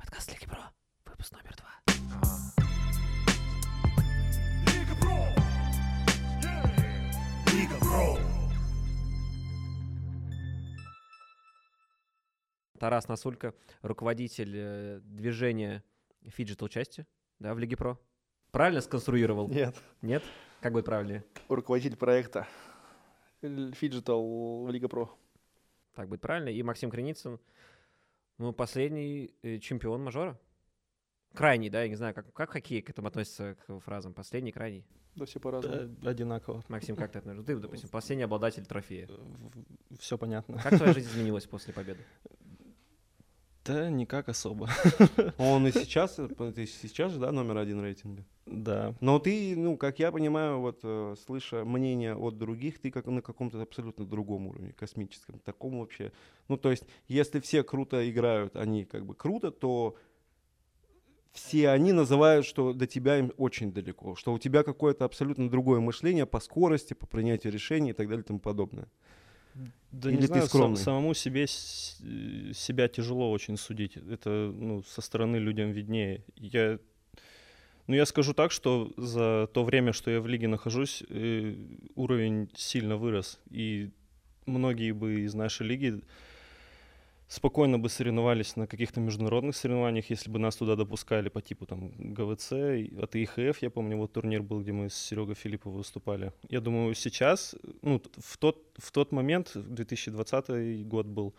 Подкаст Лиги Про. Выпуск номер два. Лига Про! Лига Про! Тарас Насулько, руководитель э, движения фиджитал части, да, в Лиге Про. Правильно сконструировал? Нет, Нет? Как будет правильнее? руководитель проекта Фиджитал в Лига Про. Так будет правильно. И Максим Креницын, ну, последний э, чемпион мажора. Крайний, да, я не знаю, как, как хоккей к этому относится, к фразам. Последний, крайний. Да все по-разному. Да, одинаково. Максим, как ты относишься? Ты, допустим, последний обладатель трофея. Все понятно. Как твоя жизнь изменилась после победы? Да, никак особо. Он и сейчас, ты сейчас же, да, номер один рейтинга. Да. Но ты, ну, как я понимаю, вот э, слыша мнение от других, ты как на каком-то абсолютно другом уровне, космическом, таком вообще. Ну, то есть, если все круто играют, они как бы круто, то все они называют, что до тебя им очень далеко, что у тебя какое-то абсолютно другое мышление по скорости, по принятию решений и так далее и тому подобное. Да Или не ты знаю, сам- скромный? самому себе э, себя тяжело очень судить. Это ну, со стороны людям виднее. Я, ну, я скажу так, что за то время, что я в лиге нахожусь, э, уровень сильно вырос. И многие бы из нашей лиги спокойно бы соревновались на каких-то международных соревнованиях, если бы нас туда допускали по типу там ГВЦ, от ИХФ, я помню, вот турнир был, где мы с Серегой Филипповым выступали. Я думаю, сейчас, ну, в тот, в тот момент, 2020 год был,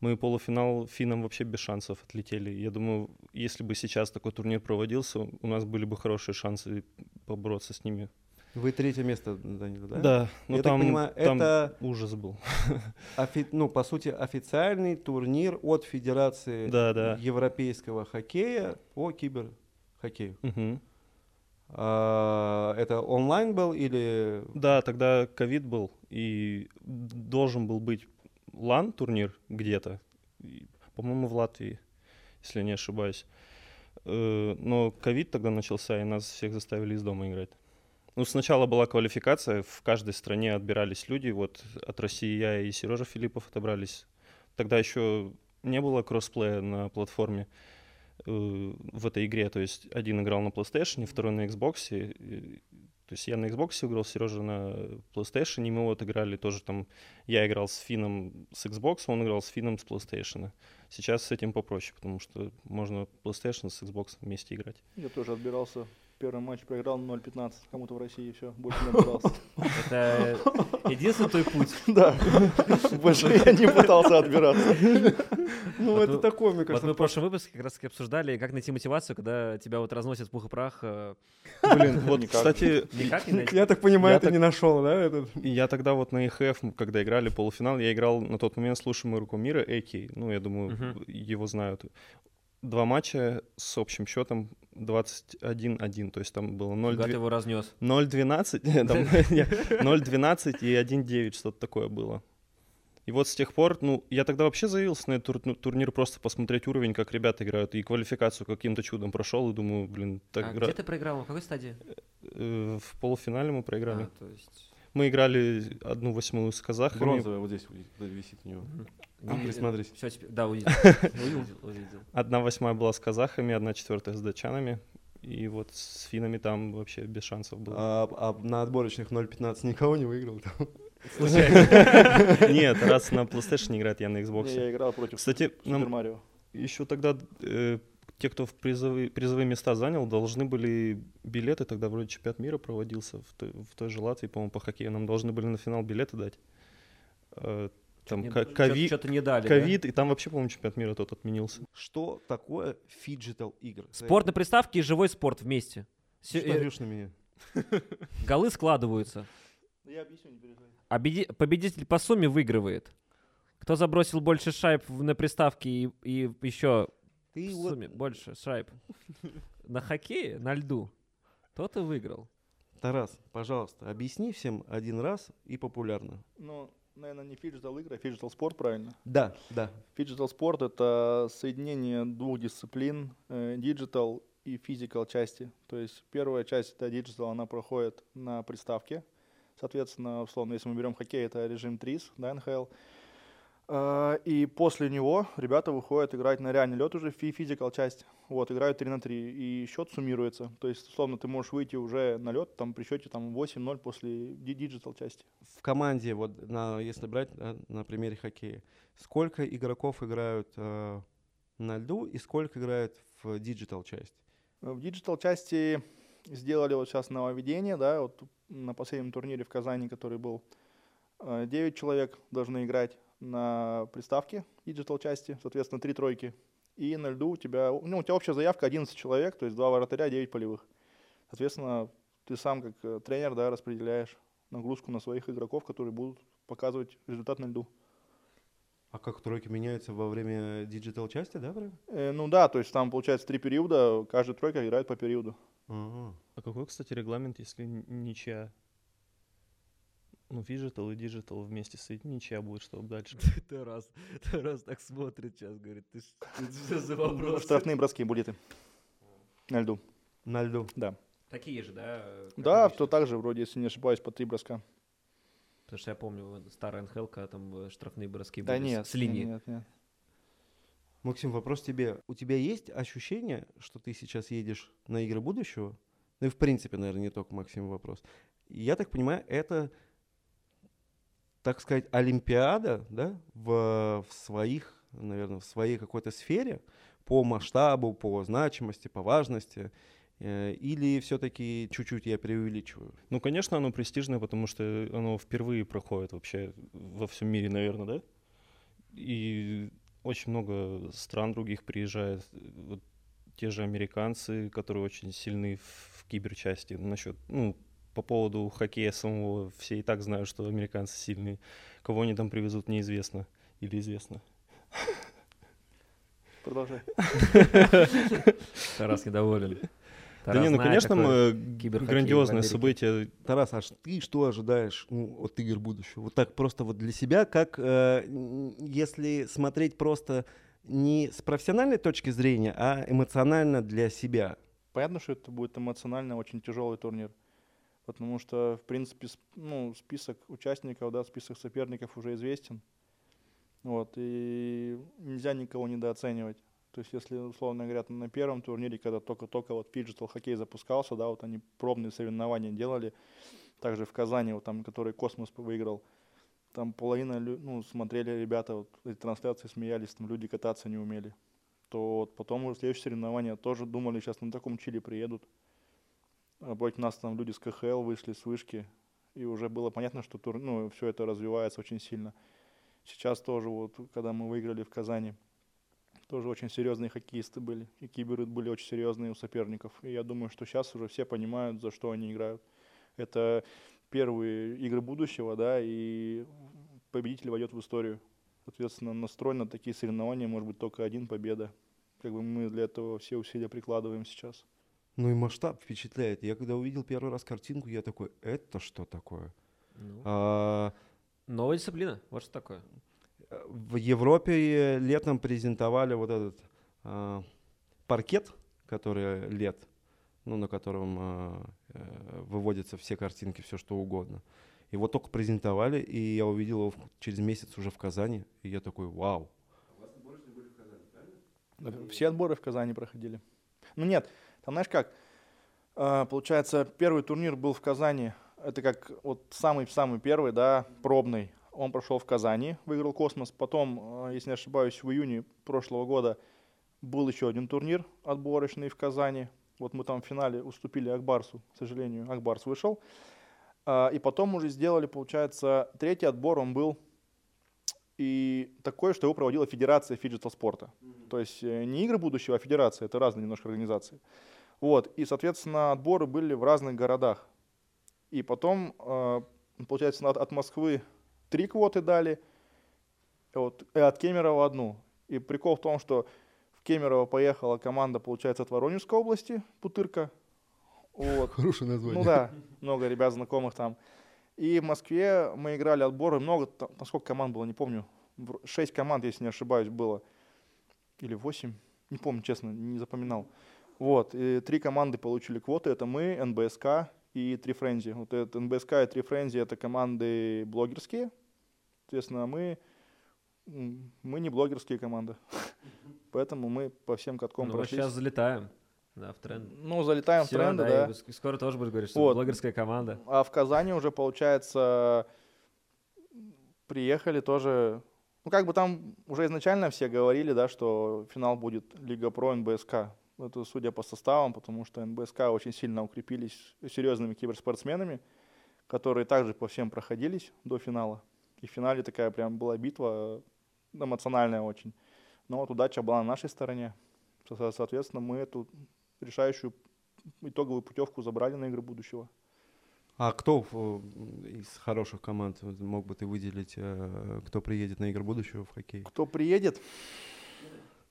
мы полуфинал финам вообще без шансов отлетели. Я думаю, если бы сейчас такой турнир проводился, у нас были бы хорошие шансы побороться с ними. Вы третье место заняли, да? Да, но Я так там, понимаю, там это- ужас был. Офи- ну, по сути, официальный турнир от Федерации Да, да. европейского хоккея по киберхоккею. Мгм. А, это онлайн был или... Да, тогда ковид был, и должен был быть лан-турнир где-то, по-моему, в Латвии, если я не ошибаюсь. Э, Но ковид тогда начался, и нас всех заставили из дома играть. Ну, сначала была квалификация, в каждой стране отбирались люди, вот от России я и Сережа Филиппов отобрались. Тогда еще не было кроссплея на платформе э, в этой игре, то есть один играл на PlayStation, второй на Xbox. и- то есть я на Xbox играл, Сережа на PlayStation, и мы вот играли тоже там, я играл с Фином с Xbox, он играл с Фином с PlayStation. Сейчас с этим попроще, потому что можно PlayStation с Xbox вместе играть. Я тоже отбирался. Первый матч проиграл 0-15 кому-то в России, все, больше не отбирался. Это единственный твой путь. Да, больше я не пытался отбираться. Ну, Вот это такое, мне Вот кажется. мы в прошлом выпуске как раз таки обсуждали, как найти мотивацию, когда тебя вот разносит в пух и прах. э, Блин, вот, кстати, Никак не найти. Я так понимаю, ты не нашел, да? Я тогда вот на ИХФ, когда играли полуфинал, я играл на тот момент с лучшим игроком мира Эки. Ну, я думаю, его знают. Два матча с общим счетом 21-1, то есть там было Когда ты 0-2 его разнес. 0-12, не, там, не, 0-12 и 1-9, что-то такое было. И вот с тех пор, ну, я тогда вообще заявился на этот тур- ну, турнир просто посмотреть уровень, как ребята играют, и квалификацию каким-то чудом прошел, и думаю, блин, так А игра- где ты проиграл? В какой стадии? э, в полуфинале мы проиграли. А, то есть... Мы играли одну восьмую с казахами. Бронзовая вот здесь висит у него. Не А, видел. присмотрись. Всё, теперь- Да, увидел. Увидел. Одна восьмая была с казахами, одна четвертая с датчанами. И вот с финами там вообще без шансов было. А, а на отборочных 0.15 никого не выиграл? там? Нет, раз на PlayStation играет, я на Xbox. Я играл против Кстати, Супер нам Марио. еще тогда э, те, кто в призовые, призовые места занял, должны были билеты, тогда вроде чемпионат мира проводился в той, в той же Латвии, по-моему, по хоккею. Нам должны были на финал билеты дать. Э, Там Не- Чё-то не дали, да? ковид, и там вообще, по-моему, чемпионат мира тот отменился. Что такое фиджитал игры? Спорт на приставке и живой спорт вместе. Что э, на меня? Голы складываются. Я объясню, не переживай. Обеди- Победитель по сумме выигрывает. Кто забросил больше шайб на приставке и, и еще в Ты вот сумме больше шайб на хоккее, на льду, тот и выиграл. Тарас, пожалуйста, объясни всем один раз и популярно. Ну, наверное, не фиджитал игры, а фиджитал спорт, правильно? Да, да. Фиджитал спорт — это соединение двух дисциплин, диджитал и physical части. То есть первая часть, это диджитал, она проходит на приставке. Соответственно, условно, если мы берем хоккей, это режим Threes, да, НХЛ. Э, И после него ребята выходят играть на реальный лед уже, фи- physical часть. Вот, играют 3 на 3, и счет суммируется. То есть, условно, ты можешь выйти уже на лед там, при счете там, 8-0 после ди- диджитал части. В команде, вот на, если брать да, на примере хоккея, сколько игроков играют э, на льду и сколько играют в диджитал часть? Э, В диджитал части сделали вот сейчас нововведение, да, вот на последнем турнире в Казани, который был, 9 человек должны играть на приставке диджитал части, соответственно, 3 тройки. И на льду у тебя, ну, у тебя общая заявка 11 человек, то есть 2 вратаря, 9 полевых. Соответственно, ты сам как э, тренер, да, распределяешь нагрузку на своих игроков, которые будут показывать результат на льду. А как тройки меняются во время диджитал части, да, правильно? Э, ну да, то есть там получается три периода, каждая тройка играет по периоду. Ага. А какой, кстати, регламент, если ничья? Ну, фиджитал и диджитал вместе соединить, ничья будет, что дальше. Тарас, Тарас так смотрит сейчас, говорит, ты что за Ну, Штрафные броски булиты на льду. На льду. Да. Такие же, да? Да, то также, вроде, если не ошибаюсь, по три броска. Потому что я помню старый НХЛ, когда там э, штрафные броски Да были нет, с линии. нет, нет. Максим, вопрос тебе. У тебя есть ощущение, что ты сейчас едешь на игры будущего? Ну и в принципе, наверное, не только Максим вопрос. Я так понимаю, это, так сказать, Олимпиада, да, в, в своих, наверное, в своей какой-то сфере по масштабу, по значимости, по важности. Э, Или все-таки чуть-чуть я преувеличиваю? Ну, конечно, оно престижное, потому что оно впервые проходит вообще во всем мире, наверное, да? И очень много стран других приезжает. Вот те же американцы, которые очень сильны в, в киберчасти. Насчет, ну, по поводу хоккея самого, все и так знают, что американцы сильные. Кого они там привезут, неизвестно. Или известно. Продолжай. Тарас недоволен. да Тарас не, ну, конечно, грандиозное событие. Тарас, а ш- ты что ожидаешь ну, от игр будущего? Вот так просто вот для себя, как э, если смотреть просто не с профессиональной точки зрения, а эмоционально для себя. Понятно, что это будет эмоционально очень тяжелый турнир. Потому что, в принципе, ну, список участников, да, список соперников уже известен. Вот, и нельзя никого недооценивать. То есть, если, условно говоря, на первом турнире, когда только-только вот фиджитал хоккей запускался, да, вот они пробные соревнования делали, также в Казани, вот там, который Космос выиграл, там половина, ну, смотрели ребята, вот эти трансляции смеялись, там люди кататься не умели. То вот потом уже следующие соревнования тоже думали, сейчас на таком чилле приедут. Против нас там люди с КХЛ вышли с вышки, и уже было понятно, что тур, ну, все это развивается очень сильно. Сейчас тоже, вот, когда мы выиграли в Казани, тоже очень серьезные хоккеисты были, и киберы были очень серьезные у соперников. И я думаю, что сейчас уже все понимают, за что они играют. Это первые игры будущего, да, и победитель войдет в историю. Соответственно, настрой на такие соревнования может быть только один победа. Как бы мы для этого все усилия прикладываем сейчас. Ну и масштаб впечатляет. Я когда увидел первый раз картинку, я такой, это что такое? Ну, А, Новая дисциплина, вот что такое. в Европе летом презентовали вот этот а, паркет, который лет, ну, на котором а, э, выводятся все картинки, все что угодно. Его только презентовали, и я увидел его в- через месяц уже в Казани, и я такой, вау. Да, Все отборы в Казани проходили. Ну нет, там знаешь как, а, получается, первый турнир был в Казани, это как вот самый-самый первый, да, пробный. Он прошел в Казани, выиграл Космос. Потом, а, если не ошибаюсь, в июне прошлого года был еще один турнир отборочный в Казани. Вот мы там в финале уступили Акбарсу, к сожалению, Акбарс вышел. А, И потом уже сделали, получается, третий отбор, он был и такое, что его проводила Федерация фиджитал спорта. То есть э, не игры будущего, а федерация. Это разные немножко организации. Вот. И, соответственно, отборы были в разных городах. И потом, э, получается, от, от Москвы три квоты дали, вот, и от Кемерово одну. И прикол в том, что в Кемерово поехала команда, получается, от Воронежской области, Бутырка. Вот. Хорошее название. Ну да, много ребят знакомых там. И в Москве мы играли отборы, много, там, сколько команд было, не помню. Шесть команд, если не ошибаюсь, было. Или восемь, не помню, честно, не запоминал. Вот, и три команды получили квоты, это мы, НБСК и Три Френзи. Вот это НБСК и Три Френзи это команды блогерские. Соответственно, мы мы не блогерские команды. Поэтому мы по всем каткам Ну, прошлись. сейчас залетаем, да, в тренд. Ну, залетаем в Всё, тренды, да, да. скоро тоже будешь говорить, что Вот. блогерская команда. А в Казани уже, получается, приехали тоже... Ну, как бы там уже изначально все говорили, да, что финал будет Лига Про НБСК. Это судя по составам, потому что НБСК очень сильно укрепились серьезными киберспортсменами, которые также по всем проходились до финала. И в финале такая прям была битва эмоциональная очень. Но вот удача была на нашей стороне. Со- Соответственно, мы эту решающую итоговую путевку забрали на игры будущего. А кто э, из хороших команд мог бы ты выделить, э, кто приедет на игры будущего в хоккей? Кто приедет?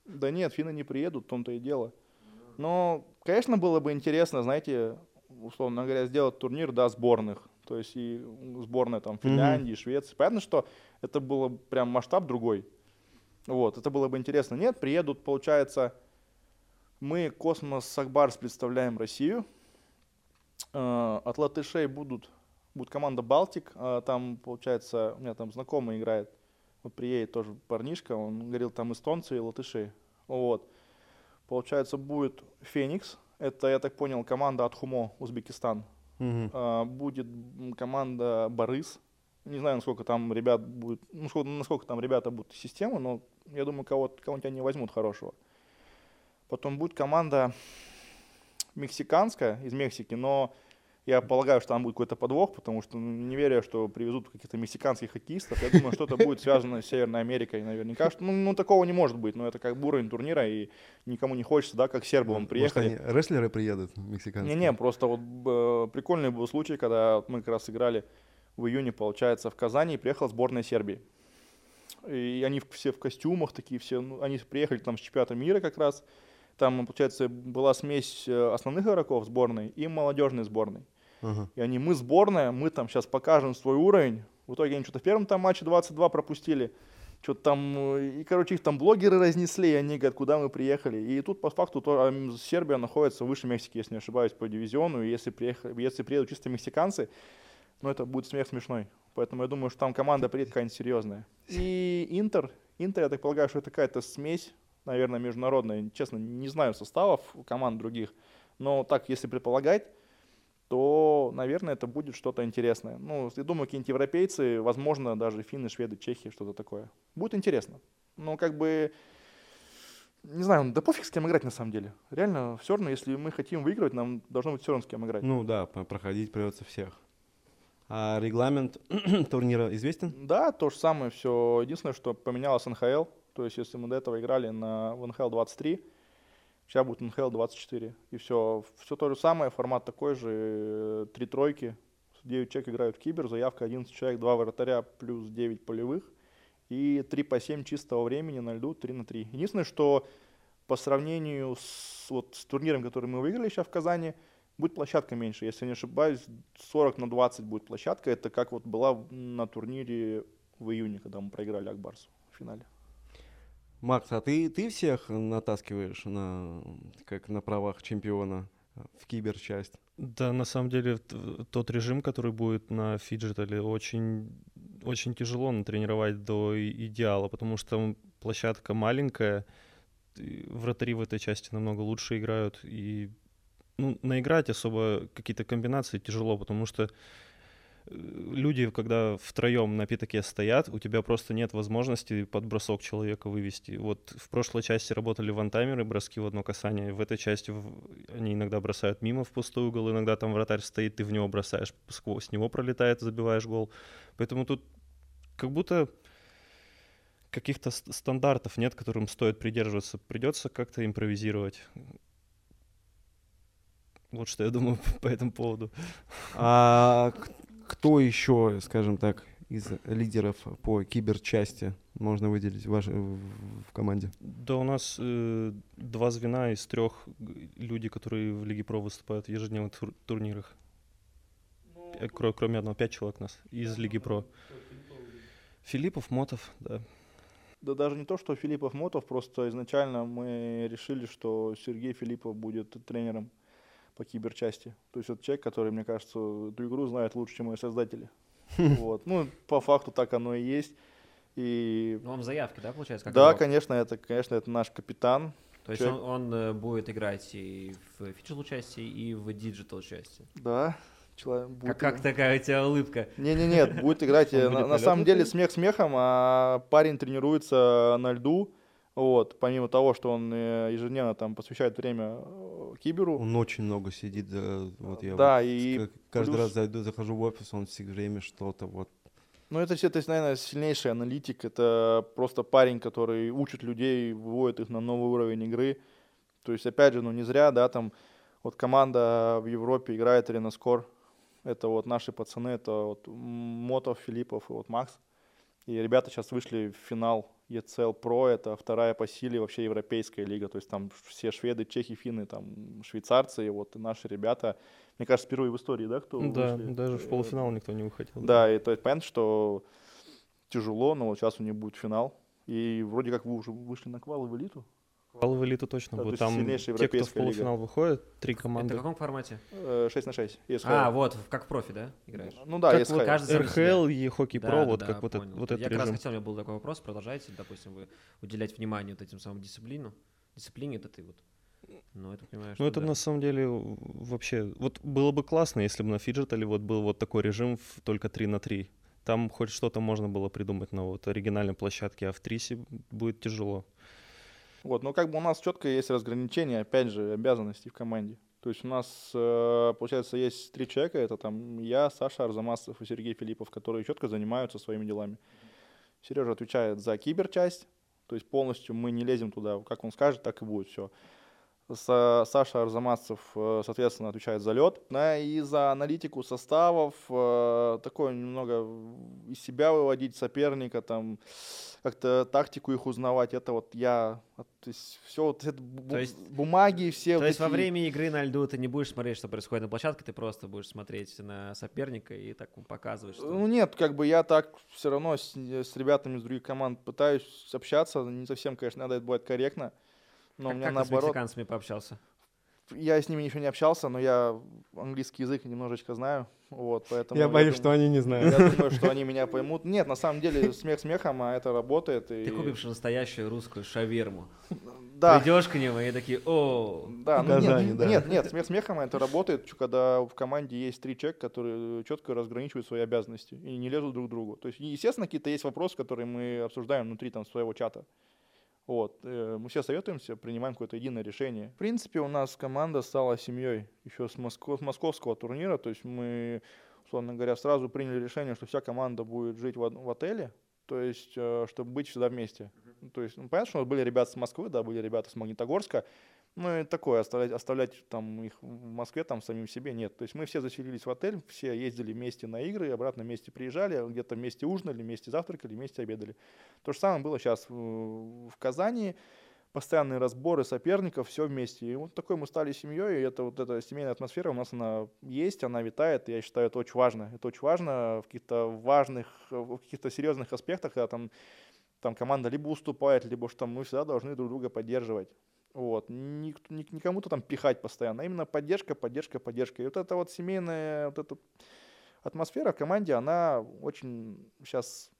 Да нет, финны не приедут, в том-то и дело. Но, конечно, было бы интересно, знаете, условно говоря, сделать турнир, да, сборных. То есть и сборная там Финляндии, Швеции. Понятно, что это было прям масштаб другой. Вот, это было бы интересно. Нет, приедут, получается, мы, Космос, Ак Барс, представляем Россию. Э, От латышей будут, будет команда Балтик. Э, Там, получается, у меня там знакомый играет. Вот приедет тоже парнишка, он говорил, там эстонцы и латыши. Вот. Получается, будет Феникс. Это, я так понял, команда от Хумо, Узбекистан. А, будет команда Борис. Не знаю, насколько там ребят будет, ну, сколько- насколько там ребята будут системы, но я думаю, кого кого-нибудь они возьмут хорошего. Потом будет команда мексиканская из Мексики, но я полагаю, что там будет какой-то подвох, потому что ну, не верю, что привезут каких-то мексиканских хоккеистов. Я думаю, что-то будет связано с Северной Америкой наверняка. Ну, ну, такого не может быть, но это как бы уровень турнира, и никому не хочется, да, как сербы вон Может, приехали. они- рестлеры приедут мексиканские? Не-не, просто вот э, прикольный был случай, когда мы как раз играли в июне, получается, в Казани, и приехала сборная Сербии. И они все в костюмах такие все, ну, они приехали там с чемпионата мира как раз. Там, получается, была смесь э, основных игроков сборной и молодежной сборной. Ага. И они, мы сборная, мы там сейчас покажем свой уровень. В итоге они что-то в первом там матче 22 пропустили. Что-то там, э, и, короче, их там блогеры разнесли, и они говорят, куда мы приехали. И тут, по факту, то, Сербия находится выше Мексики, если не ошибаюсь, по дивизиону. И если, приехали, если приедут чисто мексиканцы, ну, это будет смех смешной. Поэтому я думаю, что там команда приедет какая-нибудь серьезная. И Интер, Интер, я так полагаю, что это какая-то смесь, наверное, международная. Честно, не знаю составов команд других. Но так, если предполагать, то, наверное, это будет что-то интересное. Ну, я думаю, какие-нибудь европейцы, возможно, даже финны, шведы, чехи, что-то такое. Будет интересно. Ну, как бы, не знаю, да пофиг с кем играть на самом деле. Реально, все равно, если мы хотим выигрывать, нам должно быть все равно с кем играть. Ну да, проходить придется всех. А регламент турнира известен? Да, то же самое все. Единственное, что поменялось НХЛ. То есть, если мы до этого играли на, в НХЛ 23, сейчас будет НХЛ 24. И все. Все то же самое, формат такой же. э, Три тройки. 9 человек играют в кибер, заявка 11 человек, 2 вратаря плюс 9 полевых. И 3 по 7 чистого времени на льду, 3 на 3. Единственное, что по сравнению с, вот, с турниром, который мы выиграли сейчас в Казани, будет площадка меньше. Если не ошибаюсь, 40 на 20 будет площадка. Это как вот была на турнире в июне, когда мы проиграли Ак Барсу в финале. Макс, а ты, ты всех натаскиваешь на, как на правах чемпиона э, в киберчасть? Да, на самом деле тот режим, который будет на фиджитале, очень, очень тяжело натренировать до идеала, потому что площадка маленькая, вратари в этой части намного лучше играют, и ну, наиграть особо какие-то комбинации тяжело, потому что люди, когда втроем на пятаке стоят, у тебя просто нет возможности под бросок человека вывести. Вот в прошлой части работали вантаймеры, броски в одно касание. В этой части они иногда бросают мимо в пустой угол, иногда там вратарь стоит, ты в него бросаешь, сквозь него пролетает, забиваешь гол. Поэтому тут как будто каких-то ст- стандартов нет, которым стоит придерживаться. Придется как-то импровизировать. Вот что я думаю по этому поводу. А кто еще, скажем так, из лидеров по киберчасти можно выделить в, ваш- в- в команде? Да, у нас э, два звена из трех люди, которые в Лиге Про выступают в ежедневных тур- турнирах. Э, кро- кроме одного, пять человек нас из Лиги Про. Филиппов, Мотов, да. Да даже не то, что Филиппов Мотов, просто изначально мы решили, что Сергей Филиппов будет тренером по киберчасти. То есть это человек, который, мне кажется, эту игру знает лучше, чем ее создатели. Вот. Ну, по факту так оно и есть. И Ну, вам заявки, да, получается? как да, игрок? конечно, это, конечно, это наш капитан. То есть человек- он, он, э, будет играть и в фиджитал части, и в диджитал части. Да, человек будет Как, как такая у тебя улыбка? Не, не, нет, будет играть. Он э, будет На, на на самом деле смех смехом, а парень тренируется на льду. Вот, помимо того, что он э, ежедневно там посвящает время киберу. Он очень много сидит, да, вот я Да, вот и каждый плюс- раз зайду, захожу в офис, он все время что-то вот. Ну, это, это, наверное, сильнейший аналитик. Это просто парень, который учит людей, выводит их на новый уровень игры. То есть, опять же, ну не зря, да, там вот команда в Европе играет Ренаскор. Это вот наши пацаны, это вот Мотов, Филиппов и вот Макс. И ребята сейчас вышли в финал ECL Pro, это вторая по силе вообще европейская лига. То есть там все шведы, чехи, финны, там швейцарцы, и вот наши ребята. Мне кажется, впервые в истории, да, кто Да, вышли? даже в полуфинал никто не выходил. да, и то есть понятно, что тяжело, но вот сейчас у них будет финал. И вроде как вы уже вышли на квалы в элиту. Квалы в элиту точно Да, то будет. Там те, кто в европейская лига. полуфинал выходит, три Это команды. в каком формате? Э, 6 на 6. ESHL. А, вот, в- как профи, да, играешь? Ну да, Как вы каждый. РХЛ и Хоккей Да, Про, да, вот да, как вот, этот, вот Я этот как раз хотел, у меня был такой вопрос, продолжайте, допустим, вы уделять внимание вот этим самым дисциплину, дисциплине это ты вот. Ну, это понимаешь. Ну, это на самом деле в- вообще... Вот было бы классно, если бы на фиджитале вот был вот такой режим в только 3 на 3. Там хоть что-то можно было придумать на вот оригинальной площадке, а в Трисе будет тяжело. Вот, но как бы у нас четко есть разграничение, опять же, обязанностей в команде. То есть у нас, э, получается, есть три человека, это там я, Саша Арзамасов и Сергей Филиппов, которые четко занимаются своими делами. Сережа отвечает за киберчасть, то есть полностью мы не лезем туда, как он скажет, так и будет все. Саша Арзамасов, э, соответственно, отвечает за лед. И за аналитику составов, э, такое немного из себя выводить соперника, там, как-то тактику их узнавать. Это вот я, то есть все вот это бу- То есть- бумаги, все То вот есть во эти- время игры на льду ты не будешь смотреть, что происходит на площадке, ты просто будешь смотреть на соперника и так показывать, что... Ну нет, как бы я так все равно с, с ребятами из других команд пытаюсь общаться, не совсем, конечно, надо это бывает корректно, но как, у меня как ты с наоборот, мексиканцами пообщался? я с ними еще не общался, но я английский язык немножечко знаю, вот, поэтому Я боюсь, дум- что они не знают. Я думаю, что они меня поймут. Нет, на самом деле смех смехом, а это работает. И... Ты купишь настоящую русскую шаверму. Да, Придешь к нему и такие, о, да, ну, Казани, нет, да. нет, нет, смех смехом, а это работает, когда в команде есть три человека, которые четко разграничивают свои обязанности и не лезут друг к другу. То есть, естественно, какие-то есть вопросы, которые мы обсуждаем внутри там своего чата. Вот, э, мы все советуемся, принимаем какое-то единое решение. В принципе, у нас команда стала семьей еще с, Моско- с московского турнира, то есть мы, условно говоря, сразу приняли решение, что вся команда будет жить в, в отеле, то есть, э, чтобы быть всегда вместе. То есть, ну, понятно, что у нас были ребята с Москвы, да, были ребята с Магнитогорска, ну и такое, оставлять, оставлять там их в Москве там самим себе нет. То есть мы все заселились в отель, все ездили вместе на игры, обратно вместе приезжали, где-то вместе ужинали, вместе завтракали, вместе обедали. То же самое было сейчас в, Казани, постоянные разборы соперников, все вместе. И вот такой мы стали семьей, и это вот эта семейная атмосфера у нас она есть, она витает, и я считаю, это очень важно. Это очень важно в каких-то важных, в каких-то серьезных аспектах, когда там, там команда либо уступает, либо что мы всегда должны друг друга поддерживать. Вот. Ник- ник- никому-то там пихать постоянно. а Именно поддержка, поддержка, поддержка. И вот эта вот семейная вот эта атмосфера в команде, она очень сейчас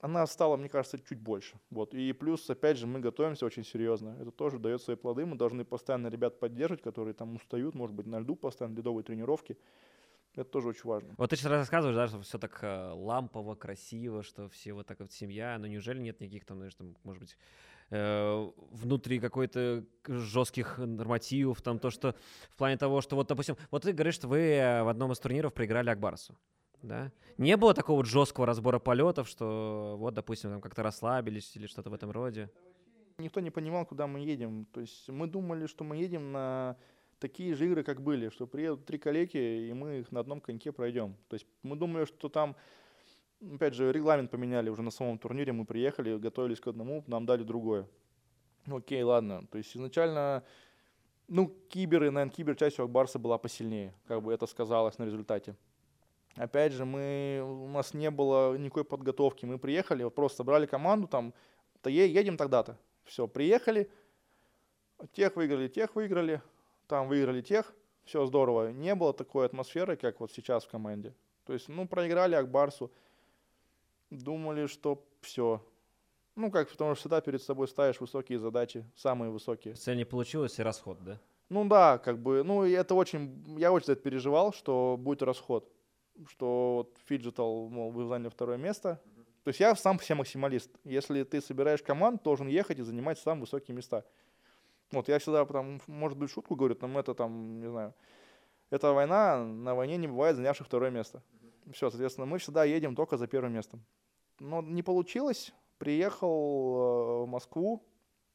она стала, мне кажется, чуть больше. Вот. И плюс, опять же, мы готовимся очень серьезно. Это тоже дает свои плоды. Мы должны постоянно ребят поддерживать, которые там устают, может быть, на льду постоянно, ледовые тренировки. Это тоже очень важно. Вот ты сейчас рассказываешь, да, что все так э, лампово, красиво, что все вот так вот семья, но неужели нет никаких там, знаешь, там, может быть, э, внутри какой-то жестких нормативов, там то, что в плане того, что вот, допустим, вот ты говоришь, что вы в одном из турниров проиграли Акбарсу, да? Не было такого вот жесткого разбора полетов, что вот, допустим, там как-то расслабились или что-то в этом роде? Никто не понимал, куда мы едем. То есть мы думали, что мы едем на такие же игры, как были, что приедут три коллеги, и мы их на одном коньке пройдем. То есть мы думали, что там, опять же, регламент поменяли уже на самом турнире, мы приехали, готовились к одному, нам дали другое. Ну, Окей, ладно. То есть изначально, ну, киберы, наверное, кибер часть у Акбарса была посильнее, как бы это сказалось на результате. Опять же, мы, у нас не было никакой подготовки. Мы приехали, вот просто собрали команду, там, то едем тогда-то. Все, приехали, тех выиграли, тех выиграли, там выиграли тех, все здорово. Не было такой атмосферы, как вот сейчас в команде. То есть, ну, проиграли Ак Барсу, думали, что все. Ну, как, потому что всегда перед собой ставишь высокие задачи, самые высокие. Цель не получилась и расход, да? Ну да, как бы, ну это очень, я очень за это переживал, что будет расход, что вот Фиджитал, мол, вы заняли второе место. То есть я сам себе максималист. Если ты собираешь команд, должен ехать и занимать самые высокие места. Вот я всегда там, может быть, шутку говорю, там это там, не знаю, это война, на войне не бывает занявших второе место. Все, соответственно, мы всегда едем только за первым местом. Но не получилось, приехал э, в Москву,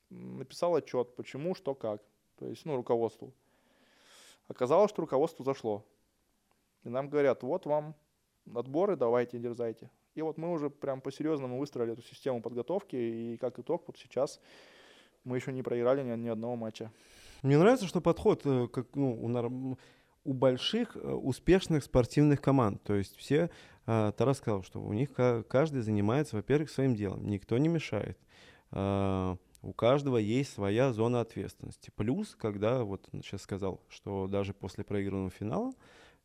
написал отчет, почему, что, как. То есть, ну, руководству. Оказалось, что руководству зашло. И нам говорят, вот вам отборы, давайте, дерзайте. И вот мы уже прям по-серьезному выстроили эту систему подготовки, и как итог, вот сейчас мы еще не проиграли ни, ни одного матча. Мне нравится, что подход э, как, ну, у, норм- у больших э, успешных спортивных команд. То есть все, а, Тарас сказал, что у них ка- каждый занимается, во-первых, своим делом. Никто не мешает. А, У каждого есть своя зона ответственности. Плюс, когда, вот сейчас сказал, что даже после проигранного финала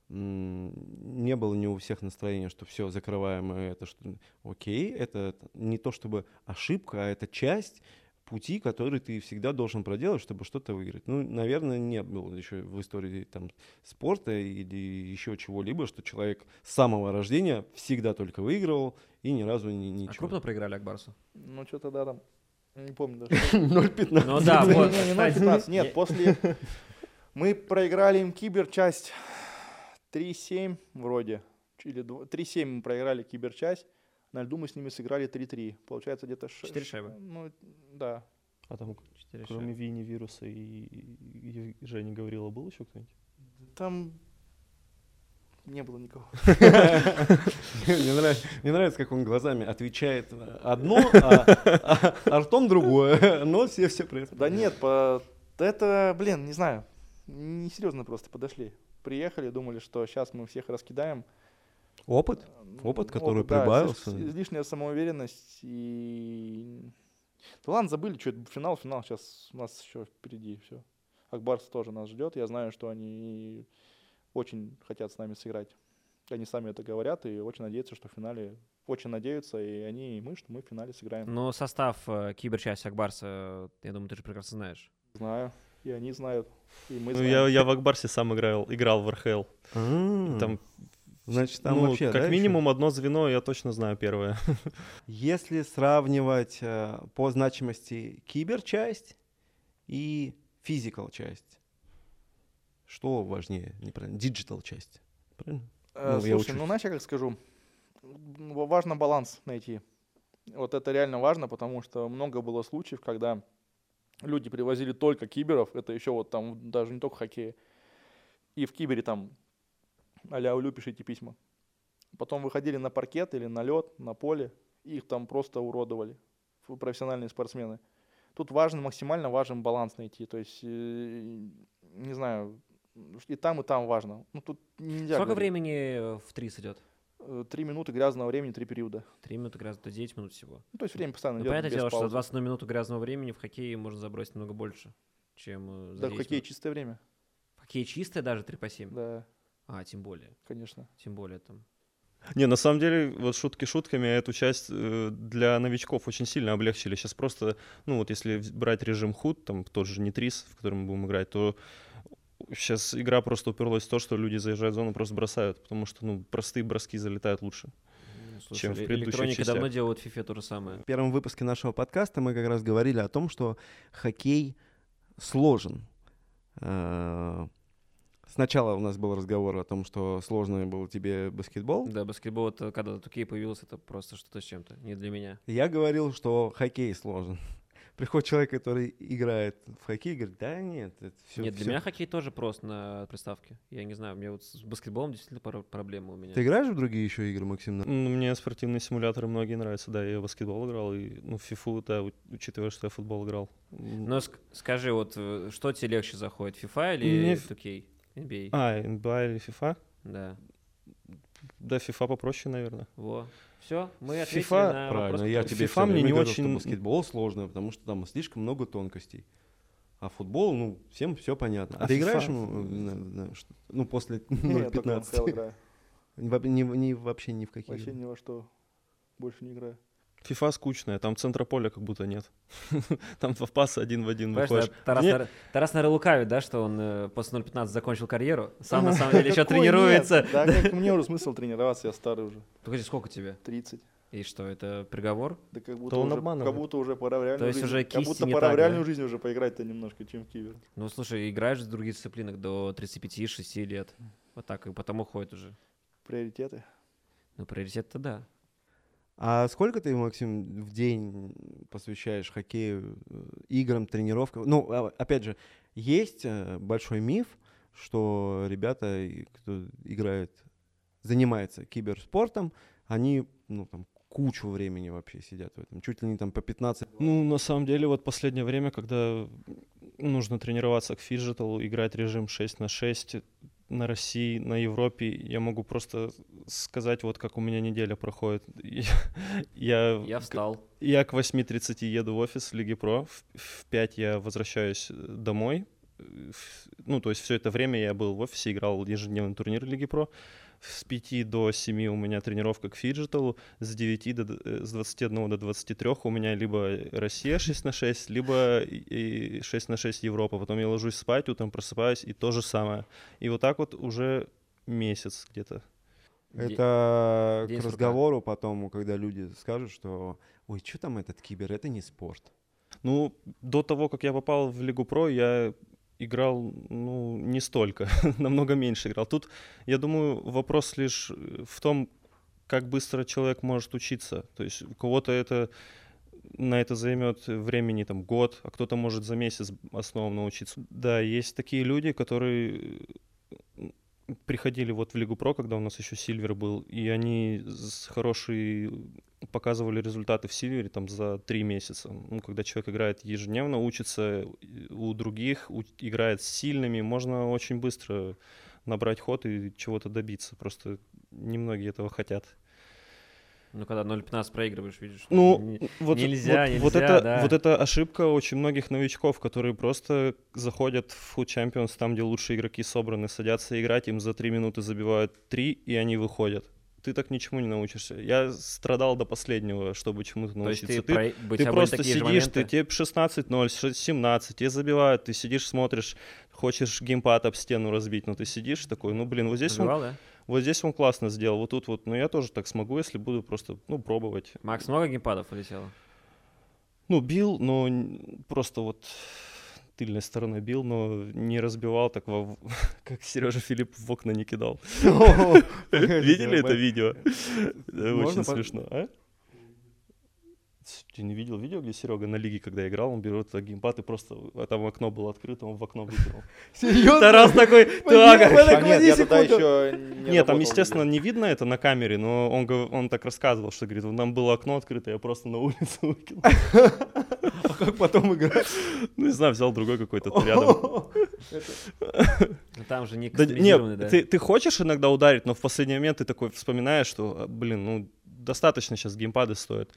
не было ни у всех настроения, что все, закрываем это, что окей, это не то чтобы ошибка, а это часть пути, который ты всегда должен проделать, чтобы что-то выиграть. Ну, наверное, не было еще в истории там спорта или еще чего-либо, что человек с самого рождения всегда только выигрывал и ни разу ни, А ничего. крупно проиграли Акбарсу? Ну, что-то да, там, не помню даже. 0,15. Ну да, вот, не, не кстати. 0,15. Нет, после... Мы проиграли им киберчасть 3-7 вроде. Или дв- 3-7 мы проиграли киберчасть. На льду мы с ними сыграли 3-3. Получается где-то... ш- Четыре ш- шайбы. Ну, да. А там, кроме шайбы. Вини, Вируса и, и Жени говорила, был еще кто-нибудь? Там не было никого. Мне нравится, как он глазами отвечает одно, а, а- а ртом другое. Но все все при этом. Да нет, это, блин, не знаю. Несерьезно просто подошли. Приехали, думали, что сейчас мы всех раскидаем. Опыт? Опыт, который да, прибавился. излиш- Излишняя самоуверенность и... Да ладно, забыли, что это финал, финал, сейчас у нас еще впереди все. Акбарс тоже нас ждет, я знаю, что они очень хотят с нами сыграть. Они сами это говорят и очень надеются, что в финале, очень надеются и они, и мы, что мы в финале сыграем. Но состав э, киберчасти Акбарса, я думаю, ты же прекрасно знаешь. Знаю, и они знают, и мы Ну, знаем. я, я в Акбарсе сам играл, играл в РХЛ. А, Там, Значит, там ну, вообще, как да, минимум одно звено, я точно знаю первое. Если сравнивать э, по значимости киберчасть и physical часть, что важнее, неправильно, диджитал часть, правильно? Э, Ну, я Слушай, учусь. ну знаешь, я как скажу, важно баланс найти. Вот это реально важно, потому что много было случаев, когда люди привозили только киберов, это еще вот там даже не только хоккей, и в кибере там а-ля пишите письма. Потом выходили на паркет или на лед, на поле, и их там просто уродовали, профессиональные спортсмены. Тут важен, максимально важен баланс найти, то есть, э, не знаю, и там, и там важно. Ну, тут нельзя Сколько говорить. времени э, в трис идет? Э, Три минуты грязного времени, три периода. Три минуты грязного, то 9 минут всего. Ну, то есть время постоянно Ну, идет понятное дело, что за паузы. 21 минуту грязного времени в хоккее можно забросить много больше, чем за Да, в 10 хоккее минут. чистое время. В хоккее чистое даже 3 по 7? Да, А, тем более. конечно. Тем более там. Не, на самом деле, вот шутки шутками, эту часть э, для новичков очень сильно облегчили. Сейчас просто, ну вот если брать режим худ, там тот же Нитрис, в котором мы будем играть, то сейчас игра просто уперлась в то, что люди заезжают в зону, просто бросают, потому что, ну, простые броски залетают лучше. Ну, слушай, Чем в предыдущих электроники частях. давно делают в FIFA то же самое. В первом выпуске нашего подкаста мы как раз говорили о том, что хоккей сложен. Сначала у нас был разговор о том, что сложный был тебе баскетбол. Да, баскетбол, это когда Тукей появился, это просто что-то с чем-то. Не для меня. Я говорил, что хоккей сложен. Приходит человек, который играет в хоккей, и говорит, да нет, это все. Нет, для меня хоккей тоже прост на приставке. Я не знаю, мне вот с баскетболом действительно пара- проблемы у меня. Ты играешь в другие еще игры, Максим? Ну, Мне спортивные симуляторы многие нравятся, да, я в баскетбол играл, и, ну, в фифу, да, у- учитывая, что я в футбол играл. Но ск- скажи, вот э, что тебе легче заходит, FIFA или Мне ф- 2K? NBA? А, NBA или FIFA? Да. Да, FIFA попроще, наверное. Во. Все, мы ответили FIFA, на Правильно, вопрос. я тебе FIFA мне не говорил, очень- что баскетбол сложно, потому что там слишком много тонкостей. А футбол, ну, всем все понятно. А, А ты FIFA? играешь что- ну, после Не, я только в 0.15? НХЛ играю. Во- ни- ни- вообще ни в какие. Вообще ни во что больше не играю. FIFA скучная, там центра поля как будто нет. Там два паса один в один Понимаешь, выходишь. Тарас, Мне- Тарас, наверное, лукавит, да, что он э, после 0.15 закончил карьеру, сам на самом деле еще тренируется. Да как мне уже смысл тренироваться, я старый уже, Погоди, сколько тебе? 30. И что, это приговор? Да как будто, он уже, как будто уже пора в реальную есть жизнь. уже как будто не пора так, в реальную да? жизнь уже поиграть-то немножко, чем в кибер. Ну, слушай, играешь в других дисциплинах до 35-6 лет. Вот так, и потом уходит уже. Приоритеты. Ну, приоритет-то да. А сколько ты, Максим, в день посвящаешь хоккею, э, играм, тренировкам? Ну, а, опять же, есть э, большой миф, что ребята, кто играет, занимается киберспортом, они, ну, там, кучу времени вообще сидят в этом, чуть ли не там по 15. Ну, на самом деле, вот последнее время, когда нужно тренироваться к фиджиталу, играть режим 6 на 6 на России, на Европе, я могу просто сказать, вот как у меня неделя проходит. Я, Я встал. я к 8.30 еду в офис Лиги Про, в, в 5 я возвращаюсь э, домой. Э, в- Ну, то есть все это время я был в офисе, играл ежедневный турнир Лиги Про. С 5 до 7 у меня тренировка к фиджиталу, с 9 до, э, с 21 до 23 у меня либо Россия 6 на 6, либо и- и 6 на 6 Европа. Потом я ложусь спать, утром просыпаюсь, и то же самое. И вот так вот уже месяц где-то. Де- Это день сурка. к разговору потом, когда люди скажут, что ой, что там этот кибер, это не спорт. Ну, до того, как я попал в Лигу Про, я играл, ну, не столько, намного меньше играл. Тут, я думаю, вопрос лишь э, в том, как быстро человек может учиться. То есть у кого-то это на это займет времени там год, а кто-то может за месяц основам научиться. Да, есть такие люди, которые приходили вот в Лигу Про, когда у нас еще Сильвер был, и они с хороший показывали результаты в Сильвере там за три месяца. Ну, когда человек играет ежедневно, учится у других, у- играет с сильными, можно очень быстро набрать ход и чего-то добиться. Просто немногие этого хотят. Ну, когда 0.15 проигрываешь, видишь. Ну, не- вот, нельзя, вот, вот нельзя, это, да. вот это ошибка очень многих новичков, которые просто заходят в Food Champions, там, где лучшие игроки собраны, садятся играть, им за три минуты забивают три, и они выходят. Ты так ничему не научишься. Я страдал до последнего, чтобы чему-то научиться. ты, про- быть Ты просто сидишь, ты, тебе 16-0, ш- 17, тебе забивают, ты сидишь, смотришь, хочешь геймпад об стену разбить, но ты сидишь такой, ну, блин, вот здесь, он, Забивал, да? Вот здесь он классно сделал, вот тут вот, ну, я тоже так смогу, если буду просто, ну, пробовать. Макс, много геймпадов улетело? Ну, бил, но просто вот тыльной стороной бил, но не разбивал так, во- как Сережа Филипп в окна не кидал. Видели это видео? Очень смешно, а? Ты не видел видео, где Серега на лиге, когда играл, он берет геймпад и просто, а там окно было открыто, он в окно выкинул. Серьезно? Тарас такой, так, А нет, я тогда еще не Нет, там, естественно, не видно это на камере, но он, он так рассказывал, что, говорит, нам было окно открыто, я просто на улицу выкинул. А как потом играть? Ну, не знаю, взял другой какой-то рядом. Ну, там же не кастомизированный, нет, да? ты, ты хочешь иногда ударить, но в последний момент ты такой вспоминаешь, что, а, блин, ну, достаточно сейчас геймпады стоят.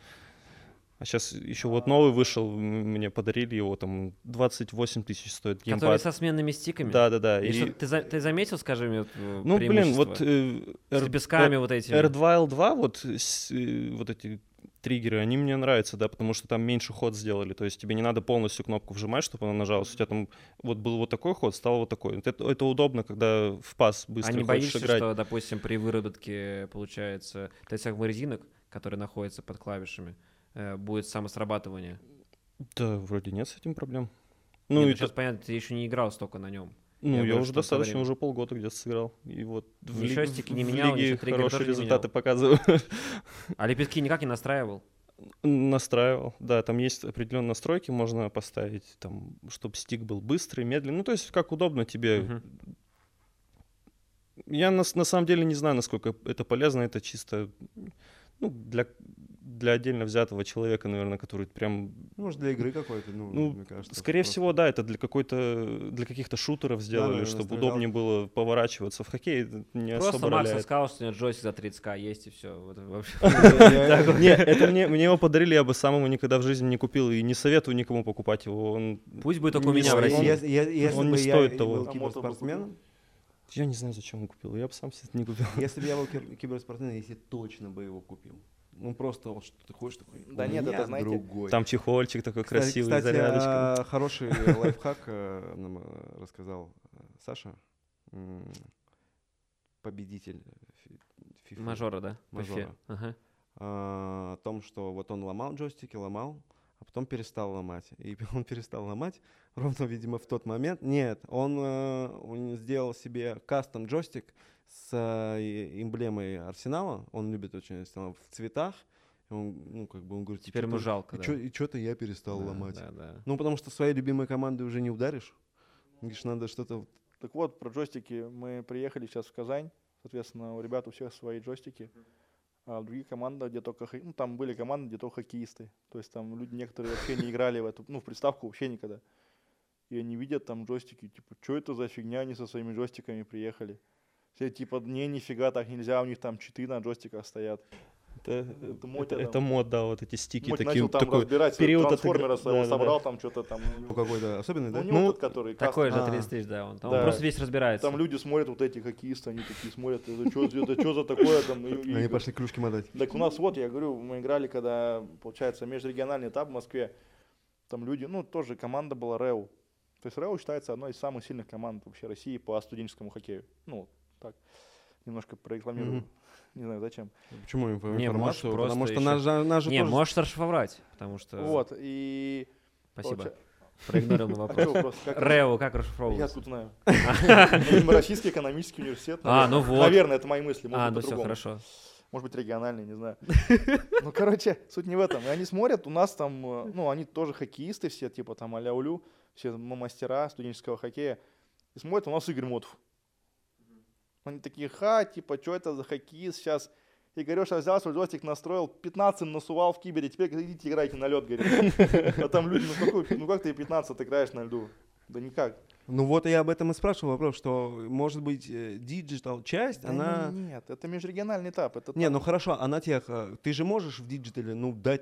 А сейчас еще вот новый вышел, мне подарили его, там 28 тысяч стоит Который геймпад. со сменными стиками? Да-да-да. И и- что, ты, за- ты заметил, скажи мне, э, Ну, блин, вот э, С лепестками вот этими. R2, L2, вот, с- э, вот эти триггеры, они мне нравятся, да, потому что там меньше ход сделали, то есть тебе не надо полностью кнопку вжимать, чтобы она нажалась, у тебя там вот был вот такой ход, стал вот такой. Это, это удобно, когда в пас быстро а не боишься, играть. что, допустим, при выработке, получается, тех самых резинок, которые находятся под клавишами, будет самосрабатывание? Да, вроде нет с этим проблем. Ну, Ну, и сейчас т- понятно, ты еще не играл столько на нем. ну, я я, говорю, уже достаточно, время. уже полгода где-то сыграл. И вот в, Ничего ли- стики в не менял, лиге хорошие не результаты показываю. А лепестки никак не настраивал? Настраивал. Да, там есть определенные настройки, можно поставить, там, чтобы стик был быстрый, медленный. Ну, то есть, как удобно тебе. Мгм. Я на, на самом деле не знаю, насколько это полезно. Это чисто ну, для, для отдельно взятого человека, наверное, который прям... Может, для игры какой-то, ну, Ну, мне кажется. скорее просто. всего, да, это для какой-то для каких-то шутеров сделали, да, чтобы настроил. удобнее было поворачиваться. В хоккее это не Просто особо Макс роляет. сказал, что у него джойстик за 30к есть, и все. Вот, вообще. Я- Не, это мне, мне его подарили, я бы самому никогда в жизни не купил и не советую никому покупать его. Пусть будет только у меня в. России. Если если Он не стоит того. А киберспортсменом, я не знаю, зачем он купил, я бы сам себе это не купил. если бы я был киб- киберспортсменом, я себе точно бы его купил. Ну просто вот что ты ходишь такой. Да «У нет, это, знаете, другой. Там чехольчик такой Кстати- красивый, кстати, зарядочка. а, хороший лайфхак э, нам э, рассказал э, Саша, победитель FIFA. Мажора, да? Мажора. Ага. а, о том, что вот он ломал джойстики, ломал, а потом перестал ломать. И он перестал ломать ровно, видимо, в тот момент. Нет, он, он сделал себе кастом джойстик с э, эмблемой Арсенала. Он любит очень Арсенал в цветах. И он, ну, как бы он говорит, Теперь ему «И чё-то- жалко, И, да. что-то я перестал Да, ломать. Да, да. Ну, потому что своей любимой команды уже не ударишь. Говоришь, надо что-то... Так вот, про джойстики. Мы приехали сейчас в Казань. Соответственно, у ребят у всех свои джойстики. А в других командах, где только... Ну, там были команды, где только хоккеисты. То есть там люди некоторые вообще не играли в эту... Ну, в приставку вообще никогда. И они видят там джойстики. Типа, что это за фигня, они со своими джойстиками приехали. Все типа, не, нифига, так нельзя, у них там читы на джойстиках стоят. Это, это мой это, тогда. это мод, да, вот эти стики Мать такие. начал там такой разбирать период трансформера своего, да-да-да. собрал там что-то там. Ну, какой-то особенный, Ну, да? у него Ну, тот, который Такой же А. 30 тысяч, да. Он, там Да. он просто весь разбирается. Там люди смотрят, вот эти хоккеисты, они такие смотрят, это что это за такое там. Они пошли клюшки мотать. Так у нас вот, я говорю, мы играли, когда, получается, межрегиональный этап в Москве. Там люди, ну, тоже команда была РЭУ. То есть РЭУ считается одной из самых сильных команд вообще России по студенческому хоккею. Ну, так, немножко прорекламирую. Мгм. Не знаю, зачем. Почему инфо- Не, можешь информацию? Потому что ещё- нас же, нас же Не, тоже... можешь расшифровать, потому что... Вот, и... Спасибо. получа- Проигнорил мой А вопрос. Как- Рео, как Я расшифровывается? тут знаю. Российский экономический университет. А, наверное. ну вот. Наверное, это мои мысли. может А, быть, ну все, хорошо. Может быть, региональный, не знаю. Ну, короче, суть не в этом. И они смотрят, у нас там, э, ну, они тоже хоккеисты все, типа там а Улю, все мастера студенческого хоккея. И смотрят, у нас Игорь Мотов. Они такие, ха, типа, что это за хоккеист сейчас? Игореша взял свой джойстик, настроил, 15 насувал в кибере, теперь идите играйте на лед, говорит. А там люди, ну, какой, ну как ты 15 играешь на льду? Да никак. Ну вот я об этом и спрашивал вопрос, что может быть диджитал часть, Да она... не- Нет, это межрегиональный этап. Это Не, там- ну хорошо, она тех... э, Ты же можешь в диджитале, ну, дать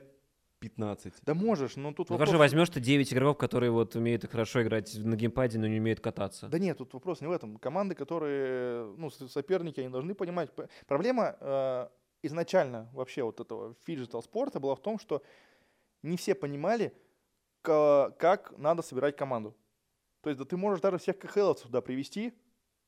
15. Да можешь, но тут Ну вопрос... хорошо, возьмешь ты 9 игроков, которые вот умеют хорошо играть на геймпаде, но не умеют кататься. Да нет, тут вопрос не в этом. Команды, которые, ну, соперники, они должны понимать. Проблема э, изначально вообще вот этого фиджитал спорта была в том, что не все понимали, ка- как надо собирать команду. То есть, да ты можешь даже всех КХЛовцев туда привести,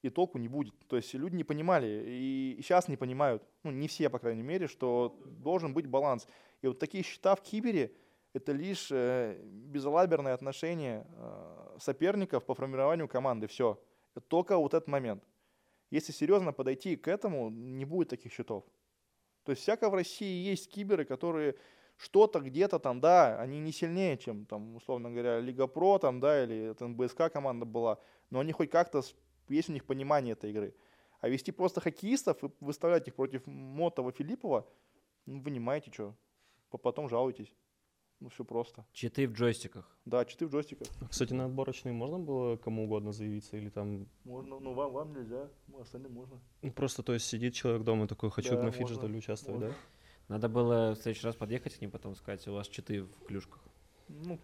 и толку не будет. То есть люди не понимали, и сейчас не понимают, ну, не все, по крайней мере, что должен быть баланс. И вот такие счета в кибере – это лишь э, безалаберное отношение э, соперников по формированию команды. Все. Только вот этот момент. Если серьезно подойти к этому, не будет таких счетов. То есть всяко в России есть киберы, которые что-то где-то там, да, они не сильнее, чем там, условно говоря, Лига Про там, да, или там БСК команда была, но они хоть как-то, есть у них понимание этой игры. А вести просто хоккеистов и выставлять их против Мотова, Филиппова, ну, вы понимаете что, потом жалуйтесь. Ну, все просто. Читы в джойстиках. Да, читы в джойстиках. Кстати, на отборочные можно было кому угодно заявиться или там Можно, ну вам, вам нельзя, остальным можно. ну, просто, то есть, сидит человек дома и такой, хочу Да, на фиджитале участвовать, можно. да? Надо было в следующий раз подъехать к ним, потом сказать, у вас читы в клюшках. Ну,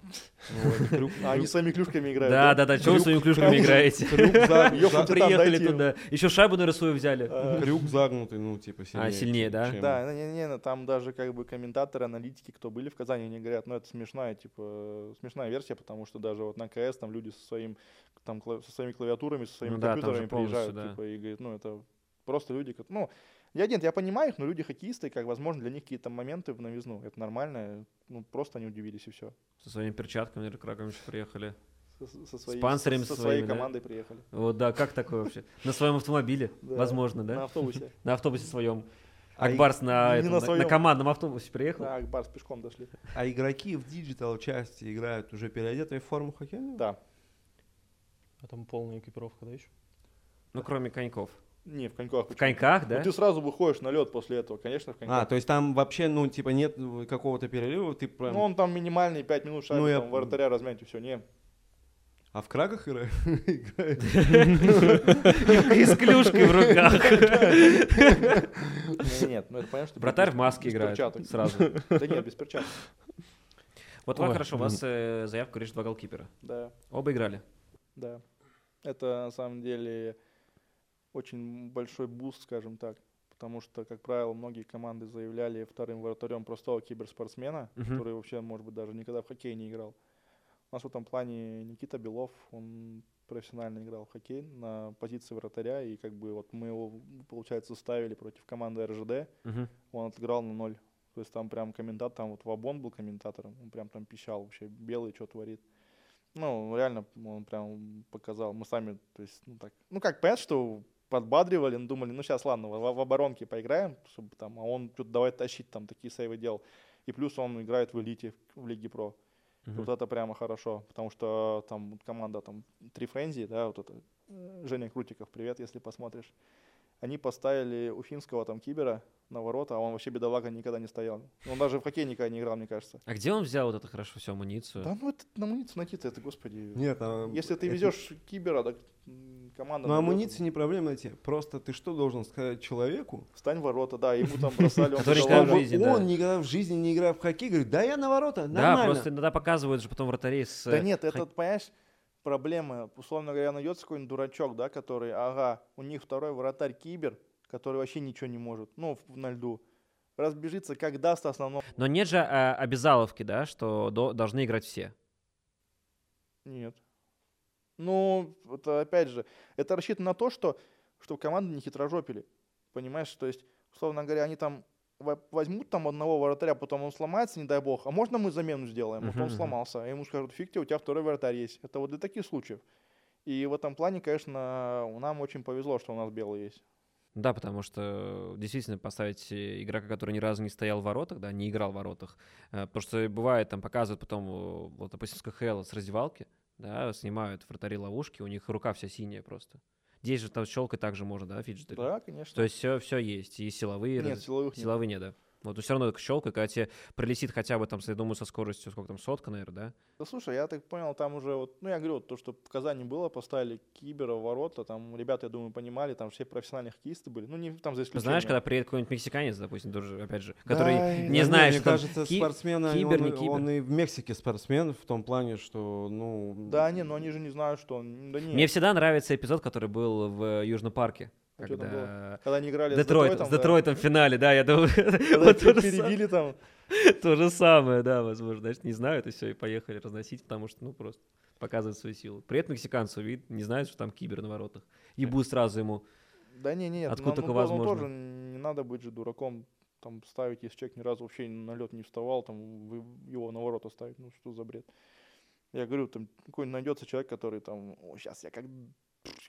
Ну, а они своими клюшками играют. Да, да, да, чего вы своими клюшками играете? Приехали туда. Еще шайбу, наверное, свою взяли. А, Крюк загнутый, ну, типа, сильнее. сильнее, чем- да? Да, ну, не, не, не, там даже как бы комментаторы, аналитики, кто были в Казани, они говорят, ну это смешная, типа, смешная версия, потому что даже вот на КС там люди со своим, там, со своими клавиатурами, со своими Ну компьютерами приезжают, типа, и говорят, ну это просто люди, как- ну, я нет, я понимаю их, но люди хоккеисты, как, возможно, для них какие-то моменты в новизну, это нормально, ну, просто они удивились и все. Со своими перчатками, крагами еще приехали. Со, со своей, панцирями со, со своей своими, да? командой приехали. Вот, да, как такое вообще? На своем автомобиле, Да, возможно, На да? автобусе. На автобусе своем. А Акбарс на, этом, на на, на командном автобусе приехал? Да, Акбарс пешком дошли. А игроки в диджитал части играют уже переодетые в форму хоккейную? Да. А там полная экипировка, да, еще? Ну, кроме коньков. Не, в коньках. В коньках, да? Ну, ты сразу выходишь на лед после этого, конечно, в коньках. А, то есть там вообще, ну, типа, нет какого-то перерыва, ты прям... Ну, он там минимальный 5 минут шайбу, Ну, я- там, вратаря размять и все. Не, А в крагах игра- играют? И с клюшкой в руках. не, нет, ну это понятно, что... Вратарь без- в маске играет сразу. Да нет, без перчаток, Вот вам хорошо, у вас э, заявка говорит, что два голкипера. да, Оба играли. да. Это на самом деле очень большой буст, скажем так, потому что, как правило, многие команды заявляли вторым вратарем простого киберспортсмена, Мгм. который вообще, может быть, даже никогда в хоккей не играл. У нас в этом плане Никита Белов, он профессионально играл в хоккей на позиции вратаря, и как бы вот мы его, получается, ставили против команды РЖД, Мгм. он отыграл на ноль. То есть там прям комментатор, там вот Вабон был комментатором, он прям там пищал вообще, Белый что творит. Ну, реально, он прям показал. Мы сами, то есть, ну так, ну как, понятно, что подбадривали, но думали, ну сейчас ладно, в, в оборонке поиграем, чтобы там, а он что-то давай тащить, там такие сейвы делал. И плюс он играет в элите, в Лиге Про. И Мгм. Вот это прямо хорошо, потому что там команда там Три Френзи, да, вот это э, Женя Крутиков, привет, если посмотришь. Они поставили у финского там кибера на ворота, а он вообще бедолага никогда не стоял. Он даже в хоккей никогда не играл, мне кажется. А где он взял вот это хорошо всю амуницию? Да ну это на амуницию найти-то, это, господи. Нет, а, Если ты это- везешь кибера, так команда... Ну, найдёт. амуниция не проблема найти. Просто ты что должен сказать человеку? Встань в ворота, да, ему там бросали, он Который никогда в жизни, он никогда в жизни не играл в хоккей, говорит, да я на ворота, Да, просто иногда показывают же потом вратарей с... Да э, нет, хок- это, понимаешь, проблема. Условно говоря, найдется какой-нибудь дурачок, да, который, ага, у них второй вратарь кибер, который вообще ничего не может, ну, на льду. Разбежится, как даст основного. Но нет же а, обязаловки, да, что до- должны играть все. Нет. Ну, это опять же, это рассчитано на то, что, что команды не хитрожопили. Понимаешь, то есть, условно говоря, они там во- возьмут там одного вратаря, потом он сломается, не дай бог. А можно мы замену сделаем? Вот Мгм, он сломался. А ему скажут, фиг тебе, у тебя второй вратарь есть. Это вот для таких случаев. И в этом плане, конечно, нам очень повезло, что у нас белый есть. Да, потому что действительно поставить э, игрока, который ни разу не стоял в воротах, да, не играл в воротах, э, потому что бывает, там показывают потом, э, вот, допустим, с КХЛ с раздевалки, да, снимают вратари ловушки, у них рука вся синяя просто. Здесь же там щелкой также можно, да, фиджитать? Да, конечно. То есть все, все есть, и силовые, Нет, раз- силовых нет. силовые нет, да. Вот все равно щелкой, когда тебе пролетит хотя бы там, я думаю, со скоростью, сколько там, сотка, наверное, да? Да слушай, я так понял, там уже вот, ну я говорю, вот то, что в Казани было, поставили кибера в ворота, там ребята, я думаю, понимали, там все профессиональные хоккеисты были, ну не там за исключением. Знаешь, когда приедет какой-нибудь мексиканец, допустим, тоже, опять же, который Да, не Да знает, мне что там кажется, ки- спортсмен, он, кибер, не и- кибер. он и в Мексике спортсмен в том плане, что, ну... Да, не, но они же не знают, что он, да не. Мне всегда нравится эпизод, который был в Южном парке. А чё там Когда... Когда они играли Детройт, с Детройтом, с Детройтом в финале, да, я думаю, да, когда вот то перебили там. То же самое, да, возможно. Значит, не знают, и все, и поехали разносить, потому что, ну, просто показывают свою силу. Привет мексиканцу, вид, не знают, что там кибер на воротах. Ебу сразу ему. Да не, не, нет, Откуда такое возможно? тоже не надо быть же дураком, там ставить, если человек ни разу вообще на лед не вставал, там вы его на ворота ставить, ну что за бред. Я говорю, там какой-нибудь найдется человек, который там, сейчас я как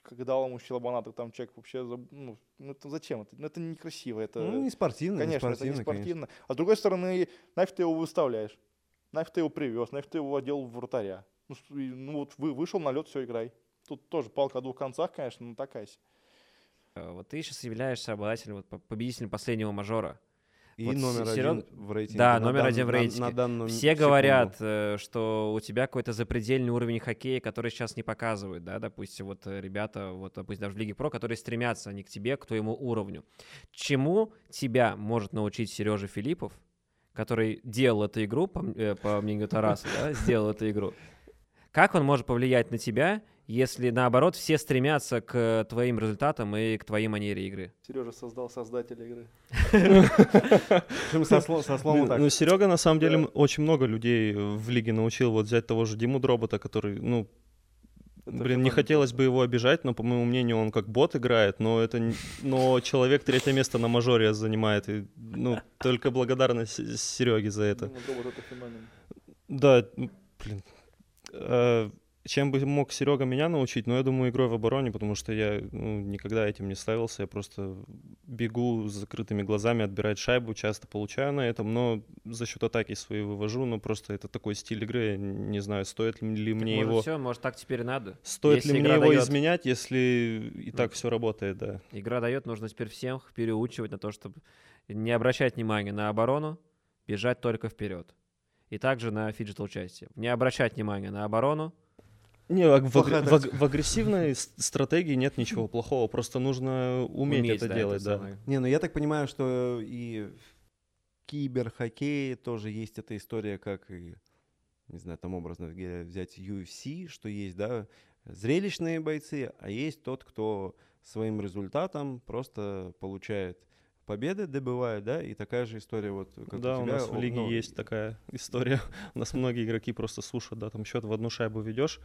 как дал ему щелбана, так там человек вообще, ну, ну это зачем это? Ну это некрасиво, это... Ну, не спортивно, не Конечно, это спортивно, не конечно. спортивно. А с другой стороны, нафиг ты его выставляешь? Нафиг ты его привез, нафиг ты его одел в вратаря? Ну, ну вот вы, вышел на лед, все, играй. Тут тоже палка о двух концах, конечно, но такая себе. Э, Вот ты сейчас являешься обладателем, вот, по- победителем последнего мажора. И Вот номер Серёг- один в рейтинге. Да, на номер дан- один в на- рейтинге. на данную Все секунду. говорят, э, что у тебя какой-то запредельный уровень хоккея, который сейчас не показывают, да, допустим, вот э, ребята, вот, допустим, даже в Лиге Про, которые стремятся не к тебе, к твоему уровню. Чему тебя может научить Сережа Филиппов, который делал эту игру, по, э, по мнению Тараса, да, сделал эту игру? Как он может повлиять на тебя, если, наоборот, все стремятся к твоим результатам и к твоей манере игры? Сережа создал создателя игры. Ну, Серега, на самом деле, очень много людей э, в лиге научил вот взять того же Диму Дробота, который, ну, Это блин, не хотелось бы его обижать, но, по моему мнению, он как бот играет, но это, но человек третье место на мажоре занимает, и, ну, только благодарность Сереге за это. Да, блин. Чем бы мог Серега меня научить? Ну, я думаю, игрой в обороне, потому что я ну, никогда этим не ставился. Я просто бегу с закрытыми глазами, отбирать шайбу, часто получаю на этом, но за счет атаки свои вывожу. Ну, просто это такой стиль игры. Я не знаю, стоит ли мне Так, его... может, все, может, так теперь надо. Стоит Если ли мне игра его изменять, если и Ну. так все работает, да. Игра дает, нужно теперь всем переучивать на то, чтобы не обращать внимания на оборону, бежать только вперед. И также на фиджитал части. Не обращать внимания на оборону. Не, а в, Плохая агр- в в агрессивной стратегии нет ничего плохого, просто нужно уметь, уметь, это да, делать, да. самое. Не, ну я так понимаю, что и в киберхоккее тоже есть эта история, как и, не знаю, там образно взять UFC, что есть, да, зрелищные бойцы, а есть тот, кто своим результатом просто получает победы добывают, да, и такая же история вот как да, у у тебя. нас в лиге ну, есть такая история. У нас многие игроки просто слушают, да, там счет в одну шайбу ведешь,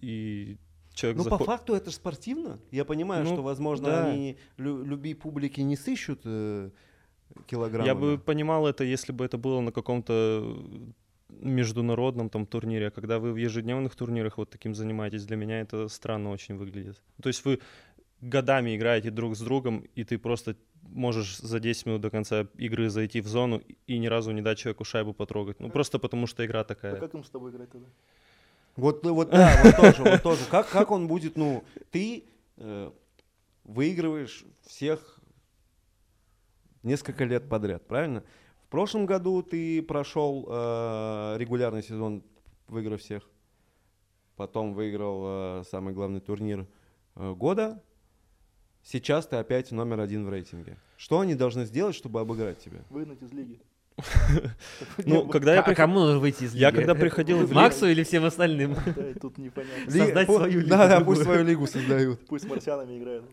и человек Ну, по заход- факту это же спортивно. Я понимаю, Ну, что, возможно, да. они лю- люби публики не сыщут э, килограммами. Я бы понимал это, если бы это было на каком-то международном там турнире, а когда вы в ежедневных турнирах вот таким занимаетесь, для меня это странно очень выглядит. То есть вы годами играете друг с другом, и ты просто можешь за 10 минут до конца игры зайти в зону и ни разу не дать человеку шайбу потрогать. Ну просто потому что игра А такая. как им с тобой играть тогда? Вот, ну, вот да, вот тоже, вот тоже. Как, как он будет, ну, ты э, выигрываешь всех несколько лет подряд, правильно? В прошлом году ты прошел э, регулярный сезон, выиграв всех. Потом выиграл э, самый главный турнир э, года. Сейчас ты опять номер один в рейтинге. Что они должны сделать, чтобы обыграть тебя? Выгнать из лиги. Ну, когда я кому нужно выйти из лиги? Я когда приходил в Максу или всем остальным? Тут непонятно. Создать свою лигу Да, пусть свою лигу создают. Пусть марсианами играют.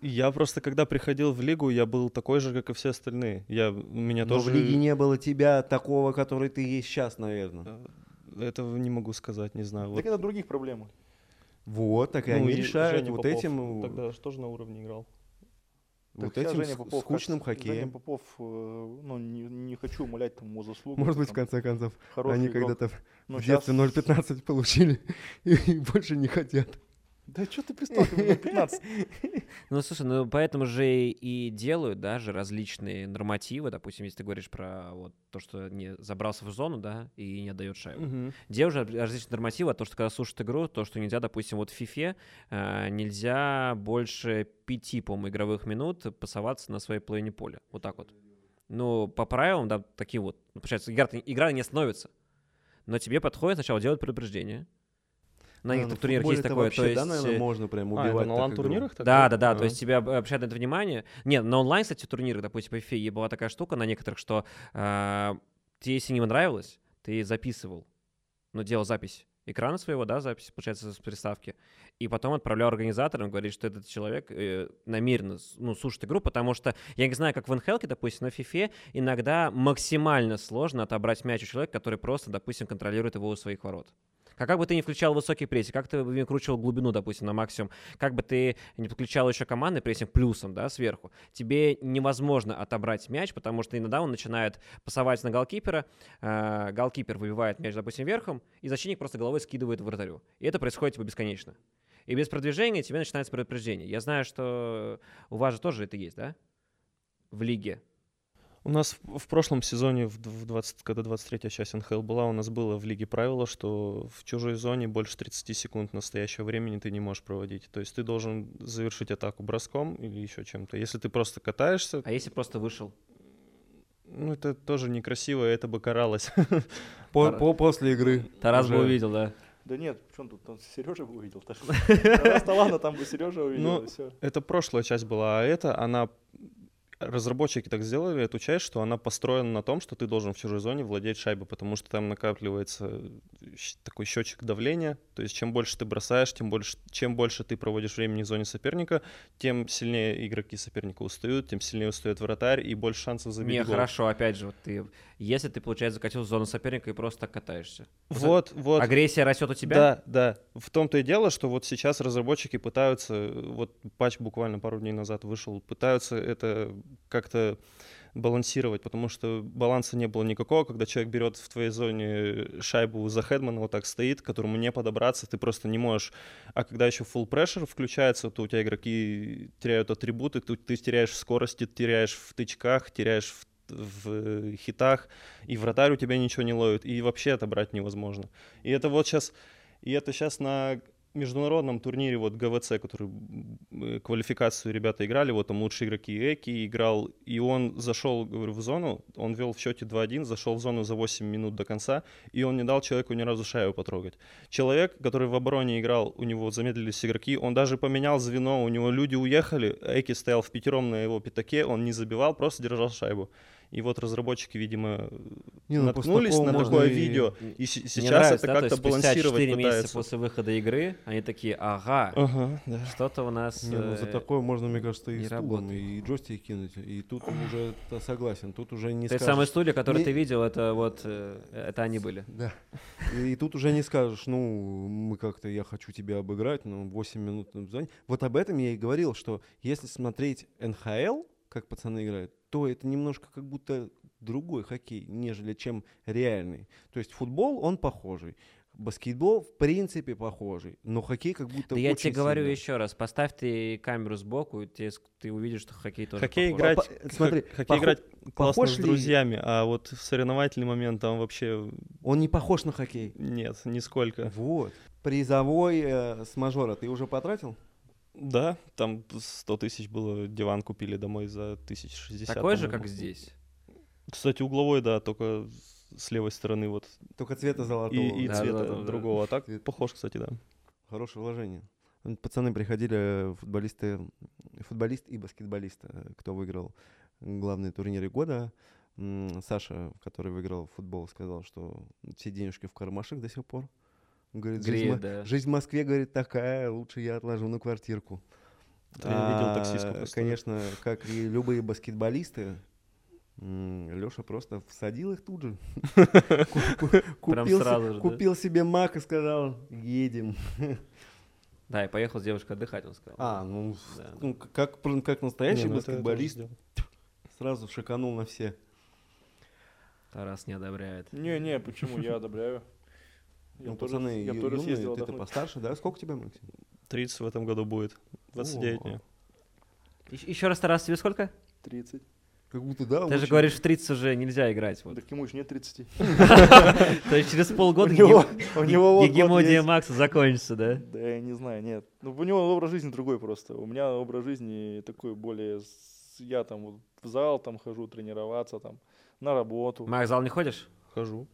Я просто когда приходил в лигу, я был такой же, как и все остальные. Я, меня Но тоже... в лиге не было тебя такого, который ты есть сейчас, наверное. Э, Этого не могу сказать, не знаю. Так это других проблем. Вот, так и Ну, они и решают Женя вот Попов этим, Тогда же тоже на уровне играл. вот Так сейчас этим Женя Попов, скучным как- Женя хоккеем. Попов, э, ну, не, не хочу умолять там его заслугу. Может быть, в там, конце концов, хороший они игрок. когда-то в детстве 0,15 получили и больше не хотят. Да что ты пристал, ему 15. Ну, слушай, ну поэтому же и делают, да, же различные нормативы. Допустим, если ты говоришь про вот то, что не забрался в зону, да, и не отдает шайбу. Где уже различные нормативы, а то, что когда слушают игру, то, что нельзя, допустим, вот в FIFA э, нельзя больше пяти, по-моему, игровых минут пасоваться на своей половине поля. Вот так вот. Ну, по правилам, да, такие вот. Ну, получается, игра, игра не остановится. Но тебе подходит сначала делать предупреждение. На А, некоторых ну, турнирах есть такое. вообще, то есть, да, наверное, э, можно прям А, убивать это на так? да, да, да. То А. есть тебя об- обращают на это внимание. Нет, на онлайн, кстати, турнирах, допустим, по FIFA была такая штука на некоторых, что а, тебе, если не понравилось, ты записывал, ну, делал запись экрана своего, да, запись, получается, с приставки, и потом отправлял организаторам, говорит, что этот человек э, намеренно, ну, слушает игру, потому что, я не знаю, как в НХЛ, допустим, на FIFA иногда максимально сложно отобрать мяч у человека, который просто, допустим, контролирует его у своих ворот. Как, как бы ты не включал высокий прессинг, как ты бы не кручивал глубину, допустим, на максимум, как бы ты не подключал еще командный прессинг плюсом, да, сверху, тебе невозможно отобрать мяч, потому что иногда он начинает пасовать на голкипера, э, голкипер выбивает мяч, допустим, верхом, и защитник просто головой скидывает вратарю. И это происходит типа бесконечно. И без продвижения тебе начинается предупреждение. Я знаю, что у вас же тоже это есть, да? В лиге. У нас в, в прошлом сезоне, в, д- в 20, когда 23-я часть НХЛ была, у нас было в лиге правило, что в чужой зоне больше 30 секунд настоящего времени ты не можешь проводить. То есть ты должен завершить атаку броском или еще чем-то. Если ты просто катаешься, А если просто вышел? ну это тоже некрасиво, это бы каралось. По- по- после игры. Тарас бы уже. увидел, да. Да нет, почему тут? Там Сережа бы увидел. Раз ладно, там бы Сережа увидел, Ну, и все. Это прошлая часть была, а это она... Разработчики так сделали эту часть, что она построена на том, что ты должен в чужой зоне владеть шайбой, потому что там накапливается щ- такой счетчик давления. То есть чем больше ты бросаешь, тем больше, чем больше ты проводишь времени в зоне соперника, тем сильнее игроки соперника устают, тем сильнее устает вратарь и больше шансов забить Не, гол. хорошо, опять же, вот ты, если ты, получается, закатил в зону соперника и просто катаешься. Вот, вот. Агрессия растет у тебя? Да, да. В том-то и дело, что вот сейчас разработчики пытаются, э, вот патч буквально пару дней назад вышел, пытаются это как-то балансировать, потому что баланса не было никакого, когда человек берет в твоей зоне шайбу за хедмана, вот так стоит, к которому не подобраться, ты просто не можешь. А когда еще full pressure включается, то у тебя игроки теряют атрибуты, ты, ты теряешь в скорости, теряешь в тычках, теряешь в в э, хитах, и вратарь у тебя ничего не ловит, и вообще отобрать невозможно. И это вот сейчас, и это сейчас на международном турнире вот ГВЦ, который э, квалификацию ребята играли, вот там лучшие игроки Эки играл, и он зашел, говорю, в зону, он вел в счете 2-1, зашел в зону за 8 минут до конца, и он не дал человеку ни разу шайбу потрогать. Человек, который в обороне играл, у него замедлились игроки, он даже поменял звено, у него люди уехали, Эки стоял в пятером на его пятаке, он не забивал, просто держал шайбу. И вот разработчики, видимо, Не, ну, наткнулись на такое и- видео, и с- сейчас нравится, это да, то как-то балансировать 4 месяца пытаются. после выхода игры они такие, ага, Ага, да. что-то у нас... Не, ну за э, такое можно, мне кажется, и не стулом, и джойстик кинуть. И тут уже согласен, тут уже не Те скажешь. самые студия, которые Не- ты видел, это вот, э, это они были. Да. И, и тут уже не скажешь, ну, мы как-то, я хочу тебя обыграть, ну, 8 минут зоне. Вот об этом я и говорил, что если смотреть НХЛ, как пацаны играют, то это немножко как будто другой хоккей, нежели чем реальный. То есть футбол, он похожий. Баскетбол, в принципе, похожий. Но хоккей как будто Да я тебе говорю еще раз, поставь ты камеру сбоку, и с- ты увидишь, что хоккей тоже Хоккей похож. играть, По- смотри, хоккей похо- играть классно похож с ли- друзьями, а вот в соревновательный момент там вообще Он не похож на хоккей. нет, нисколько. Вот. Призовой э, с мажора ты уже потратил? Да, там 100 тысяч было, диван купили домой за 1060. Такой же, как здесь. Кстати, угловой, да, только с левой стороны вот. Только цвета золотого. И, и Да, цвета да, да, да. другого. А так Цвет. похож, кстати, да. Хорошее вложение. Пацаны приходили, э, футболисты, футболист и баскетболист, э, кто выиграл главные турниры года. Саша, который выиграл футбол, сказал, что все денежки в кармашек до сих пор. Говорит, жизнь, Греет, мо- да. жизнь в Москве, говорит, такая, лучше я отложу на квартирку. Видел А, таксистку просто. Конечно, как и любые баскетболисты, Леша просто всадил их тут же. Купил да? Себе мак и сказал, едем. Да, я поехал с девушкой отдыхать, он сказал. А, ну, Да. ну, как, как настоящий Не, ну баскетболист, сразу шиканул на все. Тарас не одобряет. Не-не, почему? Я одобряю. Я ну, тоже- пацаны, я ю- тоже юные, съездил ты-то постарше, да? Сколько тебе, Максим? 30 в этом году будет. 29 О, мне. Еще раз, Тарас, тебе сколько? 30. Как будто, да. Ты же говоришь, в 30 уже нельзя играть. Вот. Так ему еще нет 30. То есть через полгода гегемония. Макса закончится, да? Да я не знаю, нет. Ну, у него образ жизни другой просто. У меня образ жизни такой более... Я там в зал там хожу тренироваться, там, на работу. Макс, в зал не ходишь? Хожу.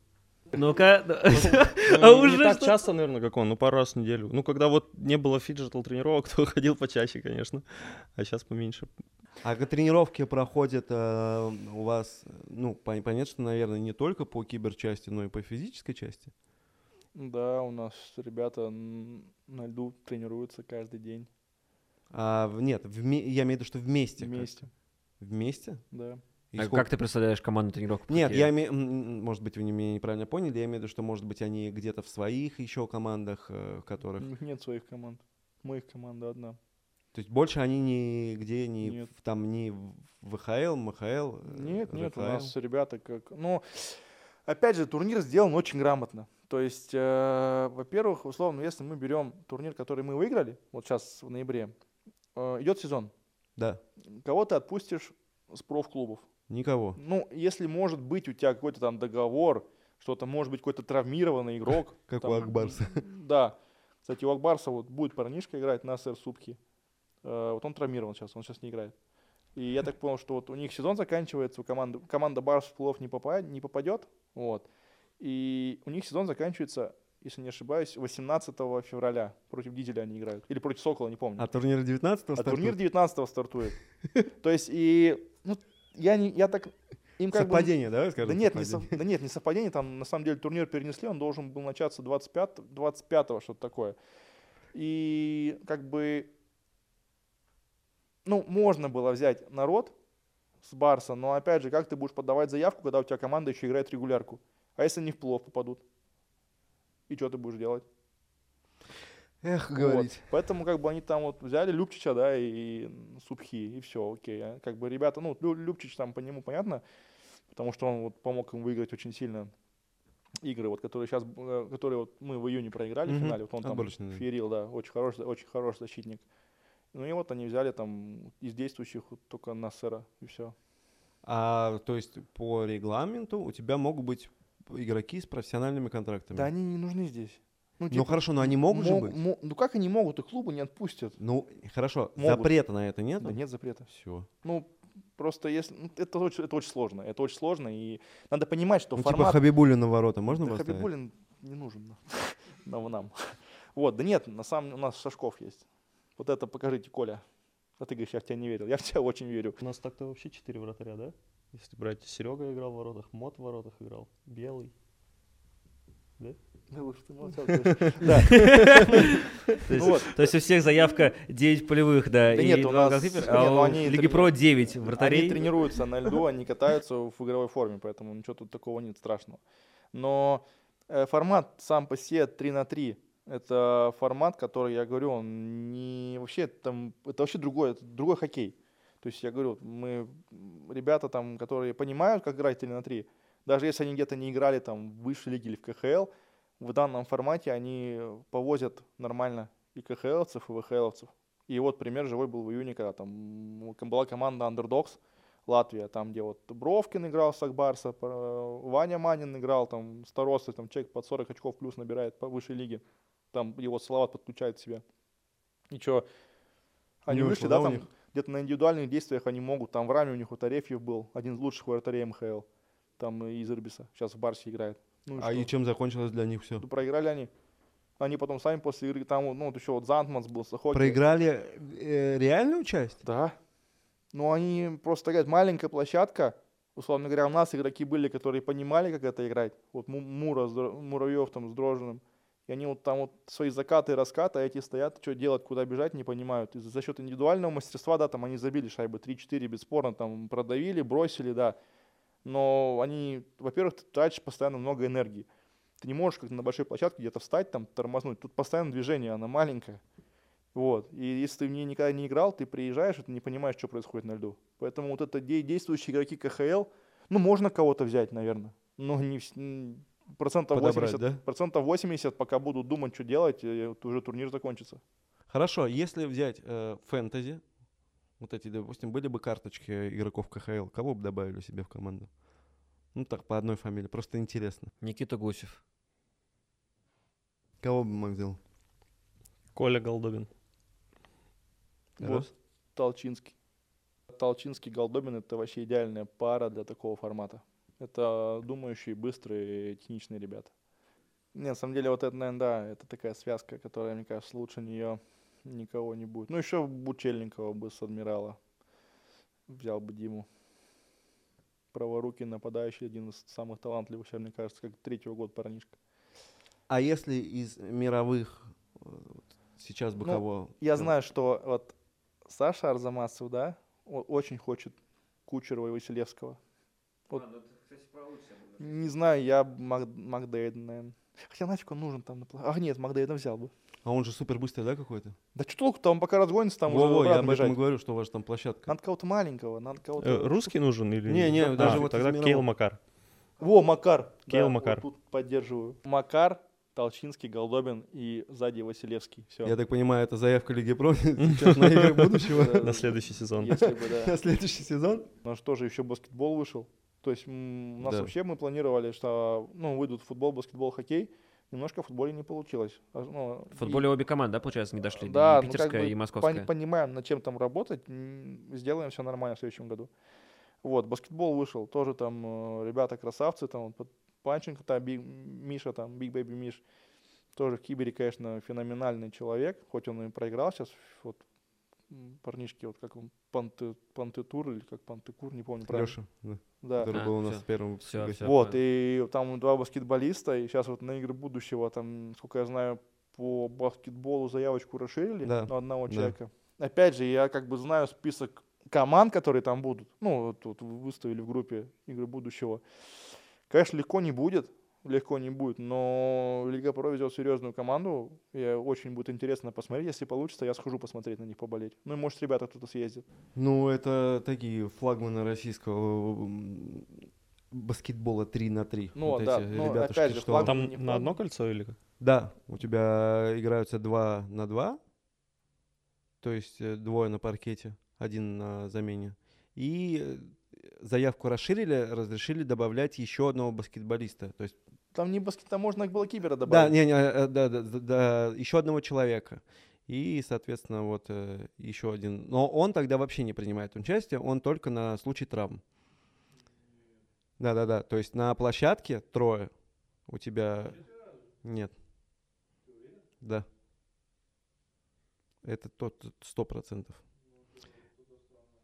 Ну-ка. Ну, А не- уже не так часто, наверное, как он, ну пару раз в неделю. Ну, когда вот не было фиджитал тренировок, то ходил почаще, конечно. А сейчас поменьше. А тренировки проходят э, у вас, ну, пон- понятно, что, наверное, не только по киберчасти, но и по физической части? Да, у нас ребята на льду тренируются каждый день А, нет, вме- я имею в виду, что вместе. вместе. Вместе? Да. И А сколько- Как ты представляешь команду тренировок? по Нет, я м, может быть, вы не- меня неправильно поняли, я имею в виду, что, может быть, они где-то в своих еще командах, э, в которых... У них нет своих команд. Моих команда одна. То есть больше они нигде не Нет. в- там не в ВХЛ, МХЛ. э, Нет, нет, у нас ребята как... Ну, опять же, турнир сделан очень грамотно. То есть, э, во-первых, условно, если мы берем турнир, который мы выиграли, вот сейчас в ноябре, э, идет сезон. Да, Кого ты отпустишь с профклубов? Никого. Ну, если может быть у тебя какой-то там договор, что-то может быть какой-то травмированный игрок. Как там, у Акбарса. Да. Кстати, у Акбарса вот будет парнишка играть на СР Субки. Э, Вот он травмирован сейчас, он сейчас не играет. И я так понял, что вот у них сезон заканчивается, у команды, команда Барс в плов не, попа- не попадет. Вот. И у них сезон заканчивается, если не ошибаюсь, 18 февраля. Против Дизеля они играют. Или против Сокола, не помню. А турнир 19 А турнир 19 стартует. То есть, и ну, я, не, я так... Им как бы- Совпадение, давай да скажем. нет, не сов- да нет, не совпадение, там на самом деле турнир перенесли, он должен был начаться 25, 25 что-то такое. И как бы, ну, можно было взять народ с Барса, но опять же, как ты будешь подавать заявку, когда у тебя команда еще играет регулярку? А если они в плов попадут? И что ты будешь делать? Эх, Вот. говорить. Поэтому как бы они там вот взяли Любчича, да, и Субхи, и все, окей. А Как бы ребята, ну, Лю- Любчич там по нему понятно, потому что он вот помог им выиграть очень сильно игры, вот, которые сейчас, которые вот мы в июне проиграли в Мгм. финале, вот он там Отборочные, да. ферил, да, очень хороший, очень хороший защитник. Ну и вот они взяли там из действующих вот только Нассера, и все. А, то есть по регламенту у тебя могут быть игроки с профессиональными контрактами. Да они не нужны здесь. Ну типа, хорошо, но они могут же мог- быть. мо- ну как они могут, и клубы не отпустят? Ну, хорошо, Могут. запрета на это нет? Да нет запрета. Все. Ну, просто если... ну, это, очень, это очень сложно. Это очень сложно, и надо понимать, что Ну, типа формат... Хабибулин на ворота можно Да поставить? Хабибулин не нужен нам. нам. Вот, да нет, на самом у нас Шашков есть. Вот это покажите, Коля. А ты говоришь, я в тебя не верил. Я в тебя очень верю. У нас так-то вообще 4 вратаря, да? Если брать, Серега играл в воротах, Мот в воротах играл, Белый. Да лучше ты молчал, конечно. Да. То есть, у всех заявка 9 полевых, да, и нет, у два нас- голкипера, не, а ну у они Лиги Про 9 Они вратарей. тренируются на льду, они катаются в игровой форме, поэтому ничего тут такого нет страшного. Но э, формат сам по себе 3 на 3 это формат, который, я говорю, он не вообще там, это вообще другой, это другой хоккей. То есть я говорю, мы ребята там, которые понимают, как играть 3 на 3, даже если они где-то не играли там в высшей лиге или в КХЛ, в данном формате они повозят нормально и КХЛовцев, и ВХЛовцев. И вот пример живой был в июне, когда там была команда Underdogs, Латвия, там, где вот Бровкин играл с Акбарса, п- Ваня Манин играл, там, старослый, там, человек под 40 очков плюс набирает по высшей лиге, там, его Салават подключает к себе. И чё, они Не вышли, да, там, где-то на индивидуальных действиях они могут, там, в раме у них вот Арефьев был, один из лучших вратарей МХЛ, там, из Ирбиса, сейчас в Барсе играет. Ну, А что? и чем закончилось для них все? Ну, проиграли они. Они потом сами после игры, там, ну, вот еще вот Зантманс был, Сахоки. Проиграли э, реальную часть? Да. Ну, они просто говорят, маленькая площадка. Условно говоря, у нас игроки были, которые понимали, как это играть. Вот Му- Мура, Муравьев там с Дрожжиным. И они вот там вот свои закаты и раскаты, а эти стоят, что делать, куда бежать, не понимают. И за счет индивидуального мастерства, да, там они забили шайбы 3-4 бесспорно, там продавили, бросили, да. Но они, во-первых, ты тратишь постоянно много энергии. Ты не можешь как на большой площадке где-то встать, там тормознуть. Тут постоянно движение, она маленькая. Вот. И если ты в ней никогда не играл, ты приезжаешь, и ты не понимаешь, что происходит на льду. Поэтому вот это де- действующие игроки КХЛ, ну, можно кого-то взять, наверное. Но не процентов Подобрать, 80, да? процентов 80, пока будут думать, что делать, уже турнир закончится. Хорошо, если взять э, фэнтези, вот эти, допустим, были бы карточки игроков КХЛ, кого бы добавили себе в команду? Ну так, по одной фамилии, просто интересно. Никита Гусев. Кого бы мог сделать? Коля Голдобин. Вот. Толчинский. Толчинский, Голдобин — это вообще идеальная пара для такого формата. Это думающие, быстрые, техничные ребята. Не, на самом деле, вот это, наверное, да, это такая связка, которая, мне кажется, лучше нее никого не будет. Ну, еще Бучельникова бы с Адмирала. Взял бы Диму. Праворукий нападающий, один из самых талантливых, сейчас, мне кажется, как третьего года парнишка. А если из мировых э, вот сейчас бы Ну, кого? Я знаю, что вот Саша Арзамасов, да, о- очень хочет Кучерова и Василевского. Вот. Не знаю, я Мак- Макдейден, наверное. Хотя нафиг он нужен там на Ах, нет, Макдейден взял бы. А он же супер быстрый, да, какой-то? Да что толку там пока разгонится, там Во-во, уже я об этом и бежать. говорю, что у вас там площадка. Надо кого-то маленького, надо кого-то... Э, русский нужен или Не, не, А, даже вот из тогда мирового. Кейл Макар. Во, Макар. Кирилл Да, вот Макар. тут поддерживаю. Макар, Толчинский, Голдобин и сзади Василевский. Все. Я так понимаю, это заявка Лиги Про сейчас на игры будущего. На следующий сезон. Если бы, да. На следующий сезон? У нас тоже еще баскетбол вышел. То есть у нас вообще мы планировали, что ну, выйдут футбол, баскетбол, хоккей. Немножко в футболе не получилось. А, ну, В футболе обе команды, да, получается, не дошли? Да, И ну, как питерская бы и московская. понимаем, над чем там работать, сделаем все нормально в следующем году. Вот, баскетбол вышел, тоже там э, ребята красавцы, там Панченко, там, Биг- Миша, там, Big Baby Миш, тоже в Кибере, конечно, феноменальный человек, хоть он и проиграл сейчас, вот, парнишки, вот как он, Панты, Пантетур или как Пантекур, не помню правильно. Леша, да, Да. который А, был у нас всё. в первом Всё, выпуске. всё. Вот, и там два баскетболиста, и сейчас вот на игры будущего, там, сколько я знаю, по баскетболу заявочку расширили Да, на одного да. человека. Опять же, я как бы знаю список команд, которые там будут. Ну, вот тут выставили в группе игры будущего. Конечно, легко не будет, легко не будет, но Лига Про везет серьезную команду. И очень будет интересно посмотреть. Если получится, я схожу посмотреть на них, поболеть. Ну и может ребята кто-то съездит. Ну, это такие флагманы российского баскетбола 3 на 3. Ну, да, ну, опять же, что... Там не на одно кольцо или как? Да, у тебя играются 2 на 2, то есть э, двое на паркете, один на замене. И э, заявку расширили, разрешили добавлять еще одного баскетболиста. То есть, Там не баскет, там можно голкипера да, добавить. не, не, э, да, да, да, да, еще одного человека. И, соответственно, вот э, еще один. Но он тогда вообще не принимает участие, он только на случай травм. Да, да, да. То есть на площадке трое. У тебя нет. Да. Это тот сто процентов.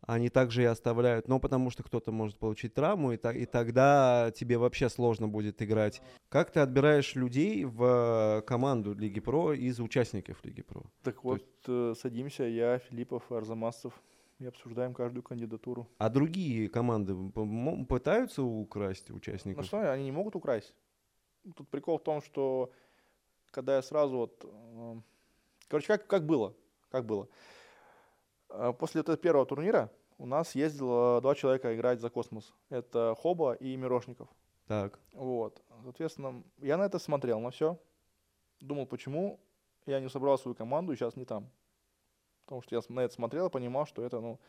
Они также и оставляют, но потому что кто-то может получить травму, и, та- и тогда тебе вообще сложно будет играть. Как ты отбираешь людей в команду Лиги Про из участников Лиги Про? Так вот, э, садимся, я, Филиппов, Арзамасов, и обсуждаем каждую кандидатуру. А другие команды пытаются украсть Ну участников? что, они не могут украсть. Тут прикол в том, что когда я сразу вот... э, Короче, как, как было? Как было? Э, После вот этого первого турнира у нас ездило два человека играть за космос. Это Хоба и Мирошников. Так. Вот. Соответственно, я на это смотрел, на все. Думал, почему я не собрал свою команду и сейчас не там. Потому что я на это смотрел и понимал, что это, ну,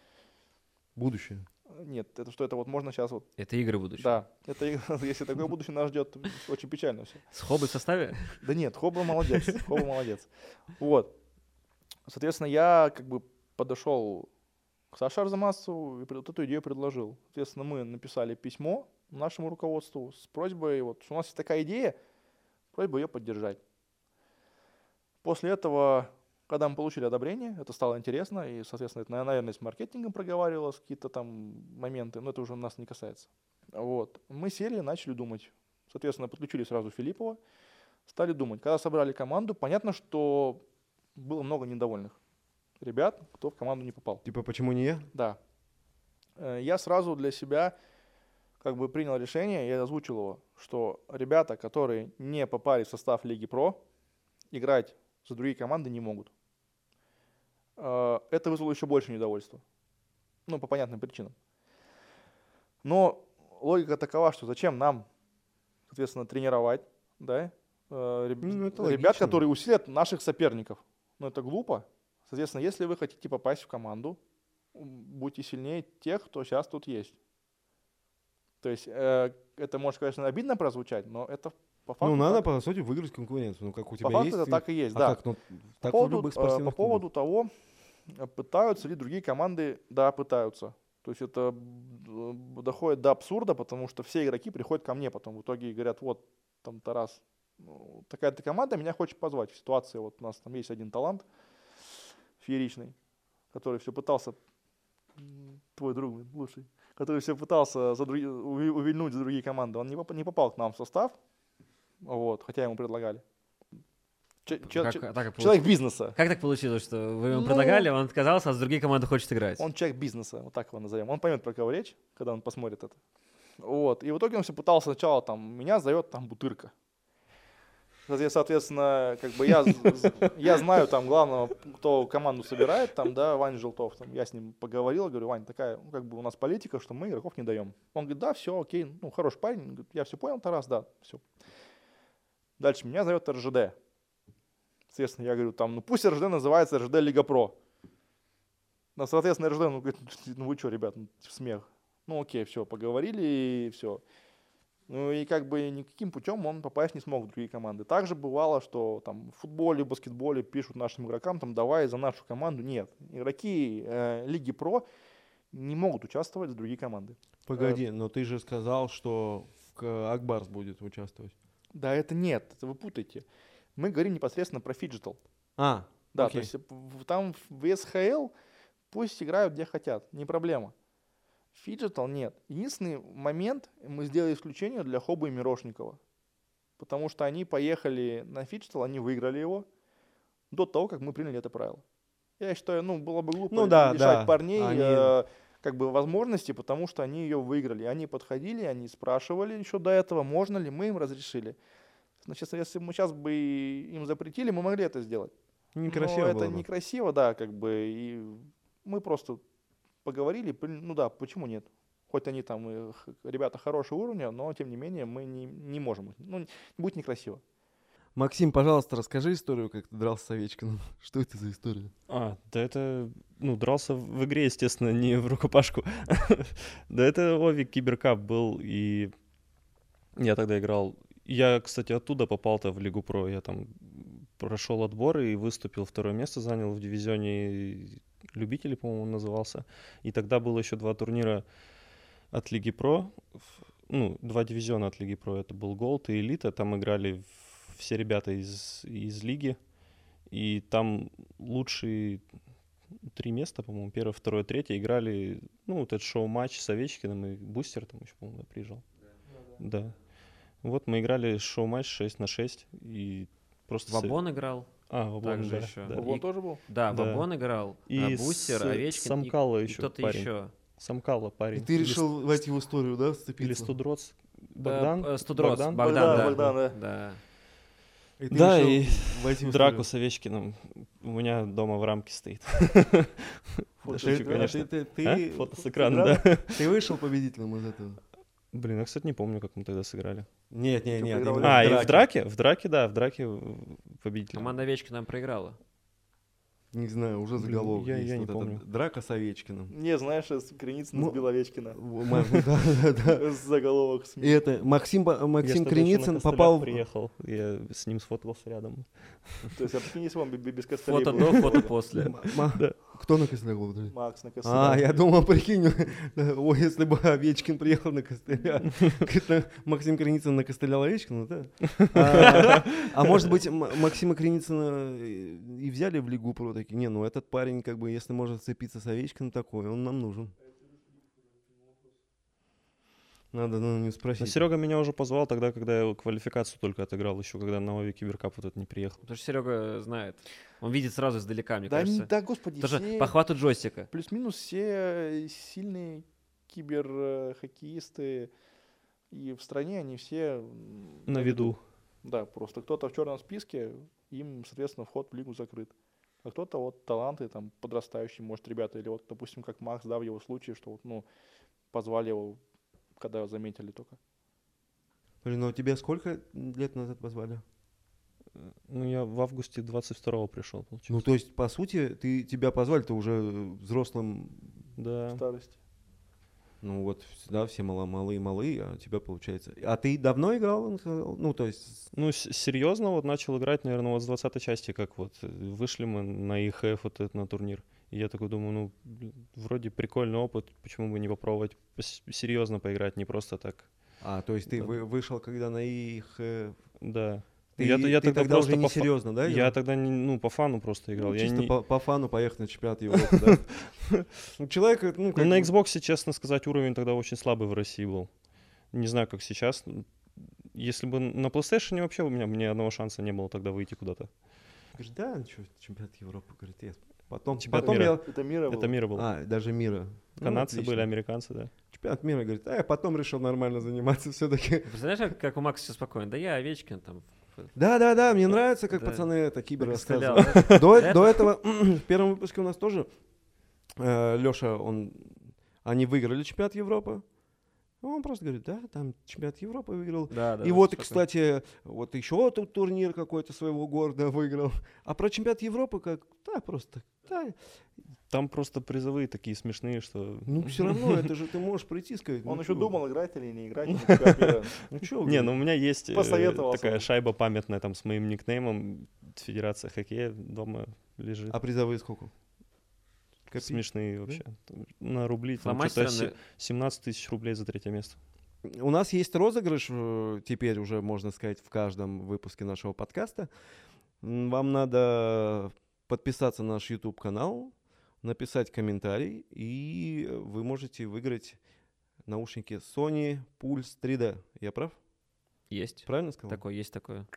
Будущее. нет, это что это вот можно сейчас вот, Это игры будущего. да, это если такое будущее нас ждет, очень печально все. С Хобой в составе? Да нет, Хоба молодец, Хоба молодец. Вот. Соответственно, я как бы подошел к Саше Арзамасову и вот эту идею предложил. Соответственно, мы написали письмо нашему руководству с просьбой, вот, у нас есть такая идея, просьба ее поддержать. После этого, когда мы получили одобрение, это стало интересно, и, соответственно, это, наверное, с маркетингом проговаривалось, какие-то там моменты, но это уже нас не касается. Вот. Мы сели и начали думать. Соответственно, подключили сразу Филиппова, стали думать. Когда собрали команду, понятно, что было много недовольных ребят, кто в команду не попал. Типа, почему не я? Да. Э, Я сразу для себя как бы принял решение, я озвучил его, что ребята, которые не попали в состав Лиги Про, играть за другие команды не могут. Э, Это вызвало еще больше недовольства. Ну, по понятным причинам. Но логика такова, что зачем нам, соответственно, тренировать, да, э, Ну, ребят, логично. которые усилят наших соперников. Ну, это глупо. Соответственно, если вы хотите попасть в команду, будьте сильнее тех, кто сейчас тут есть. То есть э, это может, конечно, обидно прозвучать, но это по факту. Ну, надо, так, по сути, выиграть конкуренцию. Ну, как у тебя по факту есть. это и- так и есть, а да. как? Ну, По так в поводу, любых э, по поводу того, э, пытаются ли другие команды, да, пытаются. То есть это м, доходит до абсурда, потому что все игроки приходят ко мне потом в итоге и говорят, вот, там, Тарас, ну, такая-то команда меня хочет позвать в ситуации, вот у нас там есть один талант фееричный, который все пытался, твой друг лучший, который все пытался за други- уви- увильнуть за другие команды, он не, поп- не попал к нам в состав, вот, хотя ему предлагали. Че- че- Как, че- так человек бизнеса. Как так получилось, что вы ему Ну, предлагали, он отказался, а с другие команды хочет играть? Он человек бизнеса, вот так его назовем. Он поймет, про кого речь, когда он посмотрит это. Вот. И в итоге он все пытался сначала там, меня зовет там Бутырка. Соответ- Соответственно, как бы я, я знаю там главного, кто команду собирает, там, да, Вань Желтов, там, я с ним поговорил, говорю, Вань, такая, ну, как бы у нас политика, что мы игроков не даем. Он говорит, да, все, окей, ну, хороший парень, говорит, я все понял, Тарас, да, все. Дальше меня зовет РЖД. Соответственно, я говорю, там, ну, пусть РЖД называется РЖД Лига Про. Ну, соответственно, РЖД, ну, говорит, ну вы что, ребят, ну, смех. Ну, окей, все, поговорили и все. Ну и как бы никаким путем он попасть не смог в другие команды. Также бывало, что там в футболе, в баскетболе пишут нашим игрокам, там, давай за нашу команду. Нет, игроки э, Лиги Про не могут участвовать в другие команды. Погоди, но ты же сказал, что Акбарс будет участвовать. Да, это нет, это вы путаете. Мы говорим непосредственно про фиджитал. А, Да, Окей. то есть э, там в СХЛ пусть играют где хотят, не проблема. Фиджитал нет. Единственный момент, мы сделали исключение для Хоба и Мирошникова. Потому что они поехали на фиджитал, они выиграли его до того, как мы приняли это правило. Я считаю, ну, было бы глупо Ну да, лишать да. парней Они- э, как бы возможности, потому что они ее выиграли. Они подходили, они спрашивали еще до этого, можно ли, мы им разрешили. Значит, если мы сейчас бы им запретили, мы могли это сделать. некрасиво Но было это бы. некрасиво, да, как бы. И мы просто поговорили, ну да, почему нет? Хоть они там ребята хорошего уровня, но тем не менее мы не, не можем. Ну, будет некрасиво. Максим, пожалуйста, расскажи историю, как ты дрался с Овечкиным. Что это за история? А, да это, ну, дрался в игре, естественно, не в рукопашку. Да это Овик Киберкап был, и я тогда играл. Я, кстати, оттуда попал-то в Лигу Про. Я там прошел отборы и выступил, второе место занял в дивизионе любителей, по-моему, он назывался. И тогда было еще два турнира от Лиги Про. Ну, два дивизиона от Лиги Про. Это был Голд и Элита. Там играли все ребята из, из лиги. И там лучший три места, по-моему, первое, второе, третье, играли, ну, вот этот шоу-матч с Овечкиным и Бустер там еще, по-моему, приезжал. Да. Вот мы играли шоу-матч 6 на 6 и просто... с- Вабон играл. А, Вабон, также да, еще. да. Вон И- тоже был? Да, Да. Вабон играл. И а Бустер, с- Овечкин и- Самкало и, еще кто-то парень. еще. Самкало И парень. ты Или решил войти в историю, да, Ст- Или вступиться? Студроц. Да, Богдан? э, Студрос, Богдан? Богдан, Богдан, да. Богдан, да. Да. И ты Да, решил и в Драку с Овечкиным у меня дома в рамке стоит. Фото Шучу, с экрана? конечно. Ты, ты, А? ты- Фото с экрана? да. Ты вышел победителем из этого? Блин, я, кстати, не помню, как мы тогда сыграли. Нет, нет, нет. А, и в драке? В драке, да, в драке победитель. Команда Овечкина нам проиграла. Не знаю, уже Блин, заголовок я- есть. я не вот это помню. Драка с Овечкиным. Не, знаешь, с- Креницын Ну, сбил Овечкина. В- Да, да, да. Заголовок И СМИ. это Максим, Я Максим Креницын попал... в- приехал, я с ним сфоткался рядом. То есть, а прикинь, если б- без костылей Фото до, фото после. Кто на костылях был? подожди? Макс на А, костылях. я думал, прикинь, ой, если бы Овечкин приехал на костыля, это Максим Креницын на костыля Овечкина, да? А, а может быть, Максима Креницына и и взяли в Лигу Про, такие, не, ну этот парень, как бы, если может сцепиться с Овечкиным, такой, он нам нужен. Надо ну, не Но спросить. Серега меня уже позвал тогда, когда я квалификацию только отыграл, еще когда на Новый Киберкап вот этот не приехал. Потому что Серега знает. Он видит сразу издалека, мне Да, не- кажется. да, господи, Тоже все- по хвату джойстика. плюс-минус все сильные киберхоккеисты и в стране они все На виду. Да, просто кто-то в черном списке, им, соответственно, вход в лигу закрыт. А кто-то вот таланты, там, подрастающие, может, ребята, или вот, допустим, как Макс, да, в его случае, что вот, ну, позвали его, когда заметили только. Блин, ну тебя сколько лет назад позвали? Ну, я в августе 22-го пришел, получается. Ну, то есть, по сути, ты, тебя позвали, ты уже взрослым да. Старости. Ну вот, всегда все мало, малые-малые, а у тебя получается. А ты давно играл? Ну, то есть, Ну, с- серьезно, вот начал играть, наверное, вот с 20 части, как вот э, вышли мы на ИХФ вот этот на турнир. И я такой думаю, ну, вроде прикольный опыт, почему бы не попробовать серьезно поиграть, не просто так. а, то есть ты Да. вы- вышел, когда на их... э, Да. Ты, я, я ты тогда, тогда уже не серьезно, да? Я тогда, не- ну, по фану просто играл. Ну, я чисто не- по, по фану поехать на чемпионат Европы, да? Ну, человек, ну, Ну, как на Xbox, честно сказать, уровень тогда очень слабый в России был. Не знаю, как сейчас. Если бы на PlayStation вообще у меня ни одного шанса не было тогда выйти куда-то. Говорит, да, ну что, чемпионат Европы, говорит, я потом, Чемпионат потом мира. я... Это мира был. Это мир был. А, даже мира. Ну, Канадцы отлично. были, американцы, да. Чемпионат мира, говорит, а я потом решил нормально заниматься все-таки. Представляешь, как, как у Макса все спокойно? Да я Овечкин там. Да-да-да, мне нравится, как Да. пацаны это кибер рассказывают. До, Да, до этого, в первом выпуске у нас тоже Леша, он, они выиграли чемпионат Европы. Он просто говорит, да, там чемпионат Европы выиграл. Да, да. И да, вот, спокойно. кстати, вот еще тут турнир какой-то своего города выиграл. А про чемпионат Европы как, да, просто, да. Там просто призовые такие смешные, что... Ну, все равно, это же ты можешь прийти и сказать. Он ну еще думал, играть или не играть. Ну, чё, Не, ну у меня есть э, такая шайба памятная там с моим никнеймом. Федерация хоккея дома лежит. А призовые сколько? Копи- Смешные вообще. Там На рубли. Там что-то на- се- 17 тысяч рублей за третье место. У нас есть розыгрыш, э, теперь уже, можно сказать, в каждом выпуске нашего подкаста. Вам надо подписаться на наш YouTube-канал, написать комментарий, и вы можете выиграть наушники Sony Pulse 3D. Я прав? Есть. Правильно сказал? Такое, есть такое.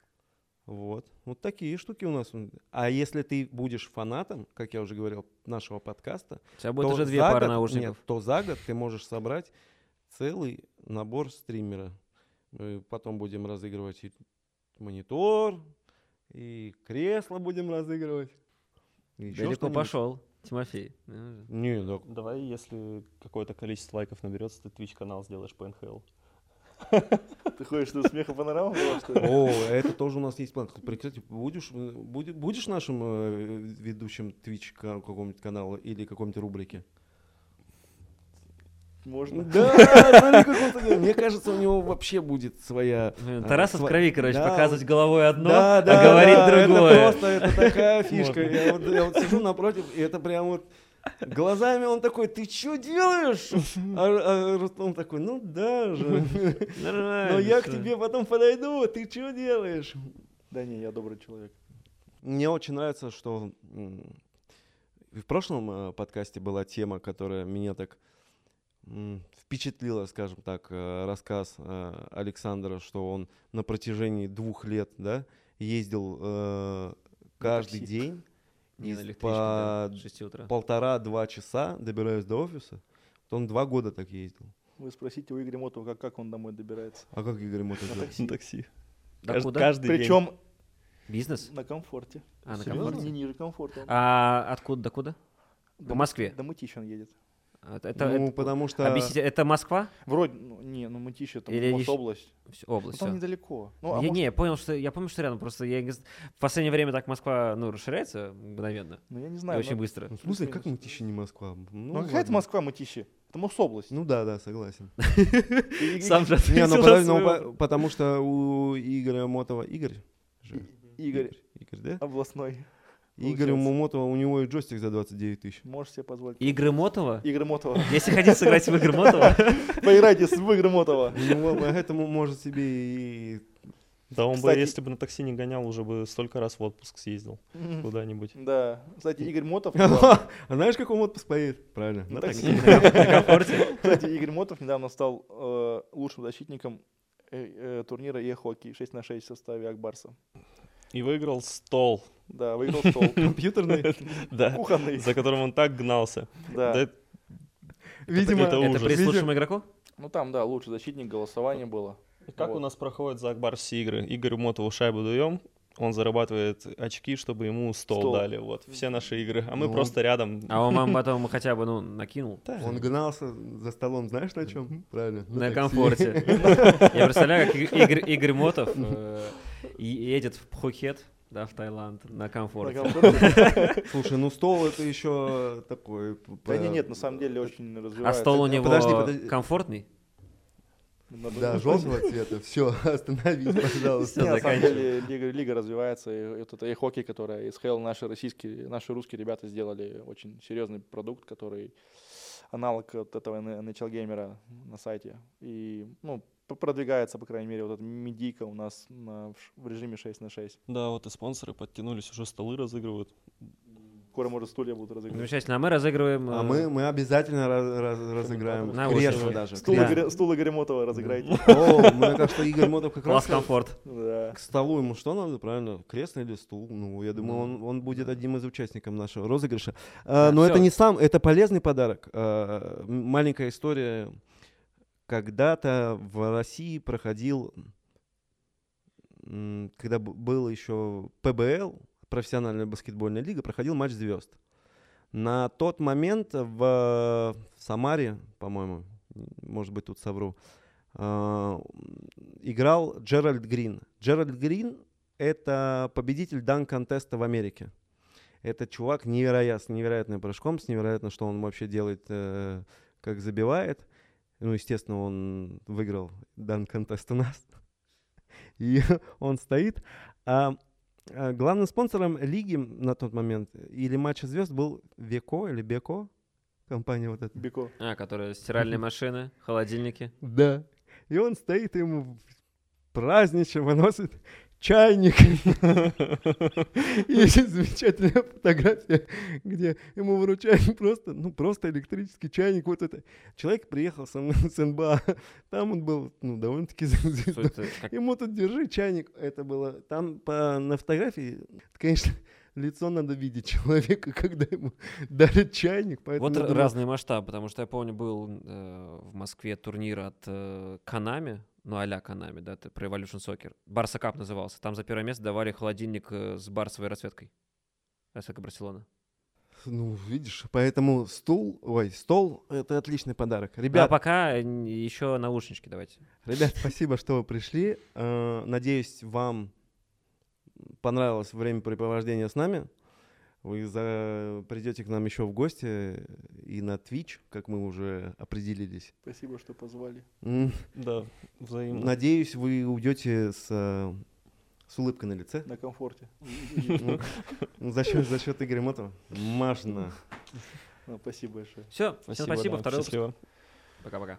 Вот. Вот такие штуки у нас. А если ты будешь фанатом, как я уже говорил, нашего подкаста, У тебя будет то уже две за пары год- наушников. Нет, то за год ты можешь собрать целый набор стримера. Мы потом будем разыгрывать и монитор, и кресло будем разыгрывать. и Далеко пошел, Тимофей. Не, да, Давай, если какое-то количество лайков наберется, ты Twitch канал сделаешь по НХЛ. Ты ходишь, что смеха панорама была, что ли? О, это тоже у нас есть план. Кстати, будешь, э, буде- будешь нашим э, ведущим Twitch ка- какого-нибудь канала или какой-нибудь рубрики? Можно. Да, Мне кажется, у него вообще будет своя... Блин, а, Тарасов в сва- крови, короче, Да, показывать головой одно, да, а говорить другое. Это просто это такая фишка. Я вот, я вот сижу напротив, и это прям вот глазами он такой, ты что делаешь? А, а Рустам такой, ну да же. Нормально. Но я к тебе потом подойду, ты что делаешь? Да не, я добрый человек. Мне очень нравится, что в прошлом э, подкасте была тема, которая меня так впечатлила, скажем так, э, рассказ э, Александра, что он на протяжении двух лет, да, ездил каждый день Не на по да, с 6 утра. полтора-два часа добираясь до офиса. Вот он два года так ездил. Вы спросите у Игоря Мотова, как, как он домой добирается. А как Игорь Мотов На такси. На такси. Да Кажд- куда? Каждый день. Причем Бизнес? на комфорте. А, на Серьезно? комфорте? Не ниже комфорта. А откуда, до куда? До По Москве? До Мытищ он едет. Это, ну, это- потому что... Объясните, это Москва? Вроде, ну, не, ну Мытищ это Или может, область. Всё, Ну, область, там всё. недалеко. Ну, а я, может- не, я понял, что я помню, что рядом. Просто я в последнее время так Москва ну, расширяется мгновенно. ну, я не И знаю. очень быстро. Ну, в смысле, как. Мытищи не Москва? Ну, Ну, какая это. Москва, Мытищи? Это Мособласть. Ну да, да, согласен. Сам же Не, ну, ну, потому что у Игоря Мотова... Игорь? Игорь Игорь, да? областной. Игорю получается. Мотова, у него и джойстик за 29 тысяч. Можешь себе позволить. Игры Мотова? Игорь Мотова. Если хотите сыграть в игры Мотова, Поиграйте с в Игорь Мотова. Ну, поэтому может себе и... Да он бы, если бы на такси не гонял, уже бы столько раз в отпуск съездил куда-нибудь. Да. Кстати, Игорь Мотов... А знаешь, как он отпуск поедет? Правильно, На такси. Кстати, Игорь Мотов недавно стал э, лучшим защитником э, э, турнира Е-хоккей 6 на 6 в составе Акбарса. И выиграл стол. Да, выиграл стол. Компьютерный. Кухонный. За которым он так гнался. Да. Видимо, это Это ужас. приз лучшему игроку? Ну там, да, лучший защитник, голосование было. Как Вот. у нас проходят за Акбар все игры? Игорю Мотову шайбу даем, он зарабатывает очки, чтобы ему стол, Стол. дали. Вот, все наши игры. А мы Ну, просто рядом. А он вам потом хотя бы, ну, накинул? Да. он гнался за столом, знаешь на чем? Правильно. На такси. комфорте. Я представляю, как Игорь, Игорь Мотов э, едет в Пхукет, да, в Таиланд, на комфорте. Слушай, ну стол это еще такой... Да не, по- нет, на самом деле очень А развивается. стол у него подожди, подожди. комфортный? Надо- Да, желтого цвета. Все, остановись, пожалуйста. Всё, Не, на самом деле лига, лига развивается, и вот это и хоккей, который из ХЛ наши российские, наши русские ребята сделали очень серьезный продукт, который аналог вот этого NHL геймера на сайте. И, ну, продвигается, по крайней мере, вот эта медийка у нас на- в режиме 6 на 6. Да, вот и спонсоры подтянулись, уже столы разыгрывают. Скоро, может, стулья будут разыгрывать. Замечательно. А мы разыгрываем... А э, мы, мы обязательно раз- раз- разыграем На кресло очередь. даже. Стул, Да. Игоря, стул Игоря Мотова разыграйте. О, мне кажется, что Игорь Мотов как Класс раз комфорт. Да. к столу ему что надо, правильно? Кресло или стул? Ну, я думаю, он, он будет одним из участников нашего розыгрыша. А, Да, но это не сам, это полезный подарок. А, м- маленькая история. Когда-то в России проходил, когда был еще ПБЛ, профессиональная баскетбольная лига, проходил матч звезд. На тот момент в, Самаре, по-моему, может быть, тут совру, а, играл Джеральд Грин. Джеральд Грин — это победитель дан-контеста в Америке. Это чувак невероятно, невероятным прыжком, с невероятно, что он вообще делает, э, как забивает. Ну, естественно, он выиграл дан-контест у нас. И он стоит. А, а главным спонсором лиги на тот момент или матча звезд был Веко или Беко, компания вот эта. Бико. А, которые стиральные машины, холодильники. Да. И он стоит ему празднично выносит чайник. Есть замечательная фотография, где ему выручают просто, ну, просто электрический чайник. Вот это. Человек приехал мной с НБА. Там он был, ну, довольно-таки как- Ему тут держи чайник. Это было там по, на фотографии, конечно, лицо надо видеть человека, когда ему дарят чайник. Поэтому Вот думаю, разный масштаб, потому что я помню, был э, в Москве турнир от э, Канами, ну а-ля Канами, да, это про Evolution Soccer. Барса Кап назывался. Там за первое место давали холодильник э, с барсовой расцветкой. СК Барселона. Ну, видишь, поэтому стул, ой, стол — это отличный подарок. А Ребят, пока еще наушнички давайте. ребят, спасибо, что вы пришли. Э, Надеюсь, вам понравилось времяпрепровождение с нами. Вы за... придете к нам еще в гости и на Twitch, как мы уже определились. Спасибо, что позвали. М, Да, взаимно. Надеюсь, вы уйдете с, э, с улыбкой на лице. На комфорте. Ну, За счет, за счет Игоря Мотова. Можно. Ну, Спасибо большое. Все, всем спасибо. Второй. Пока-пока.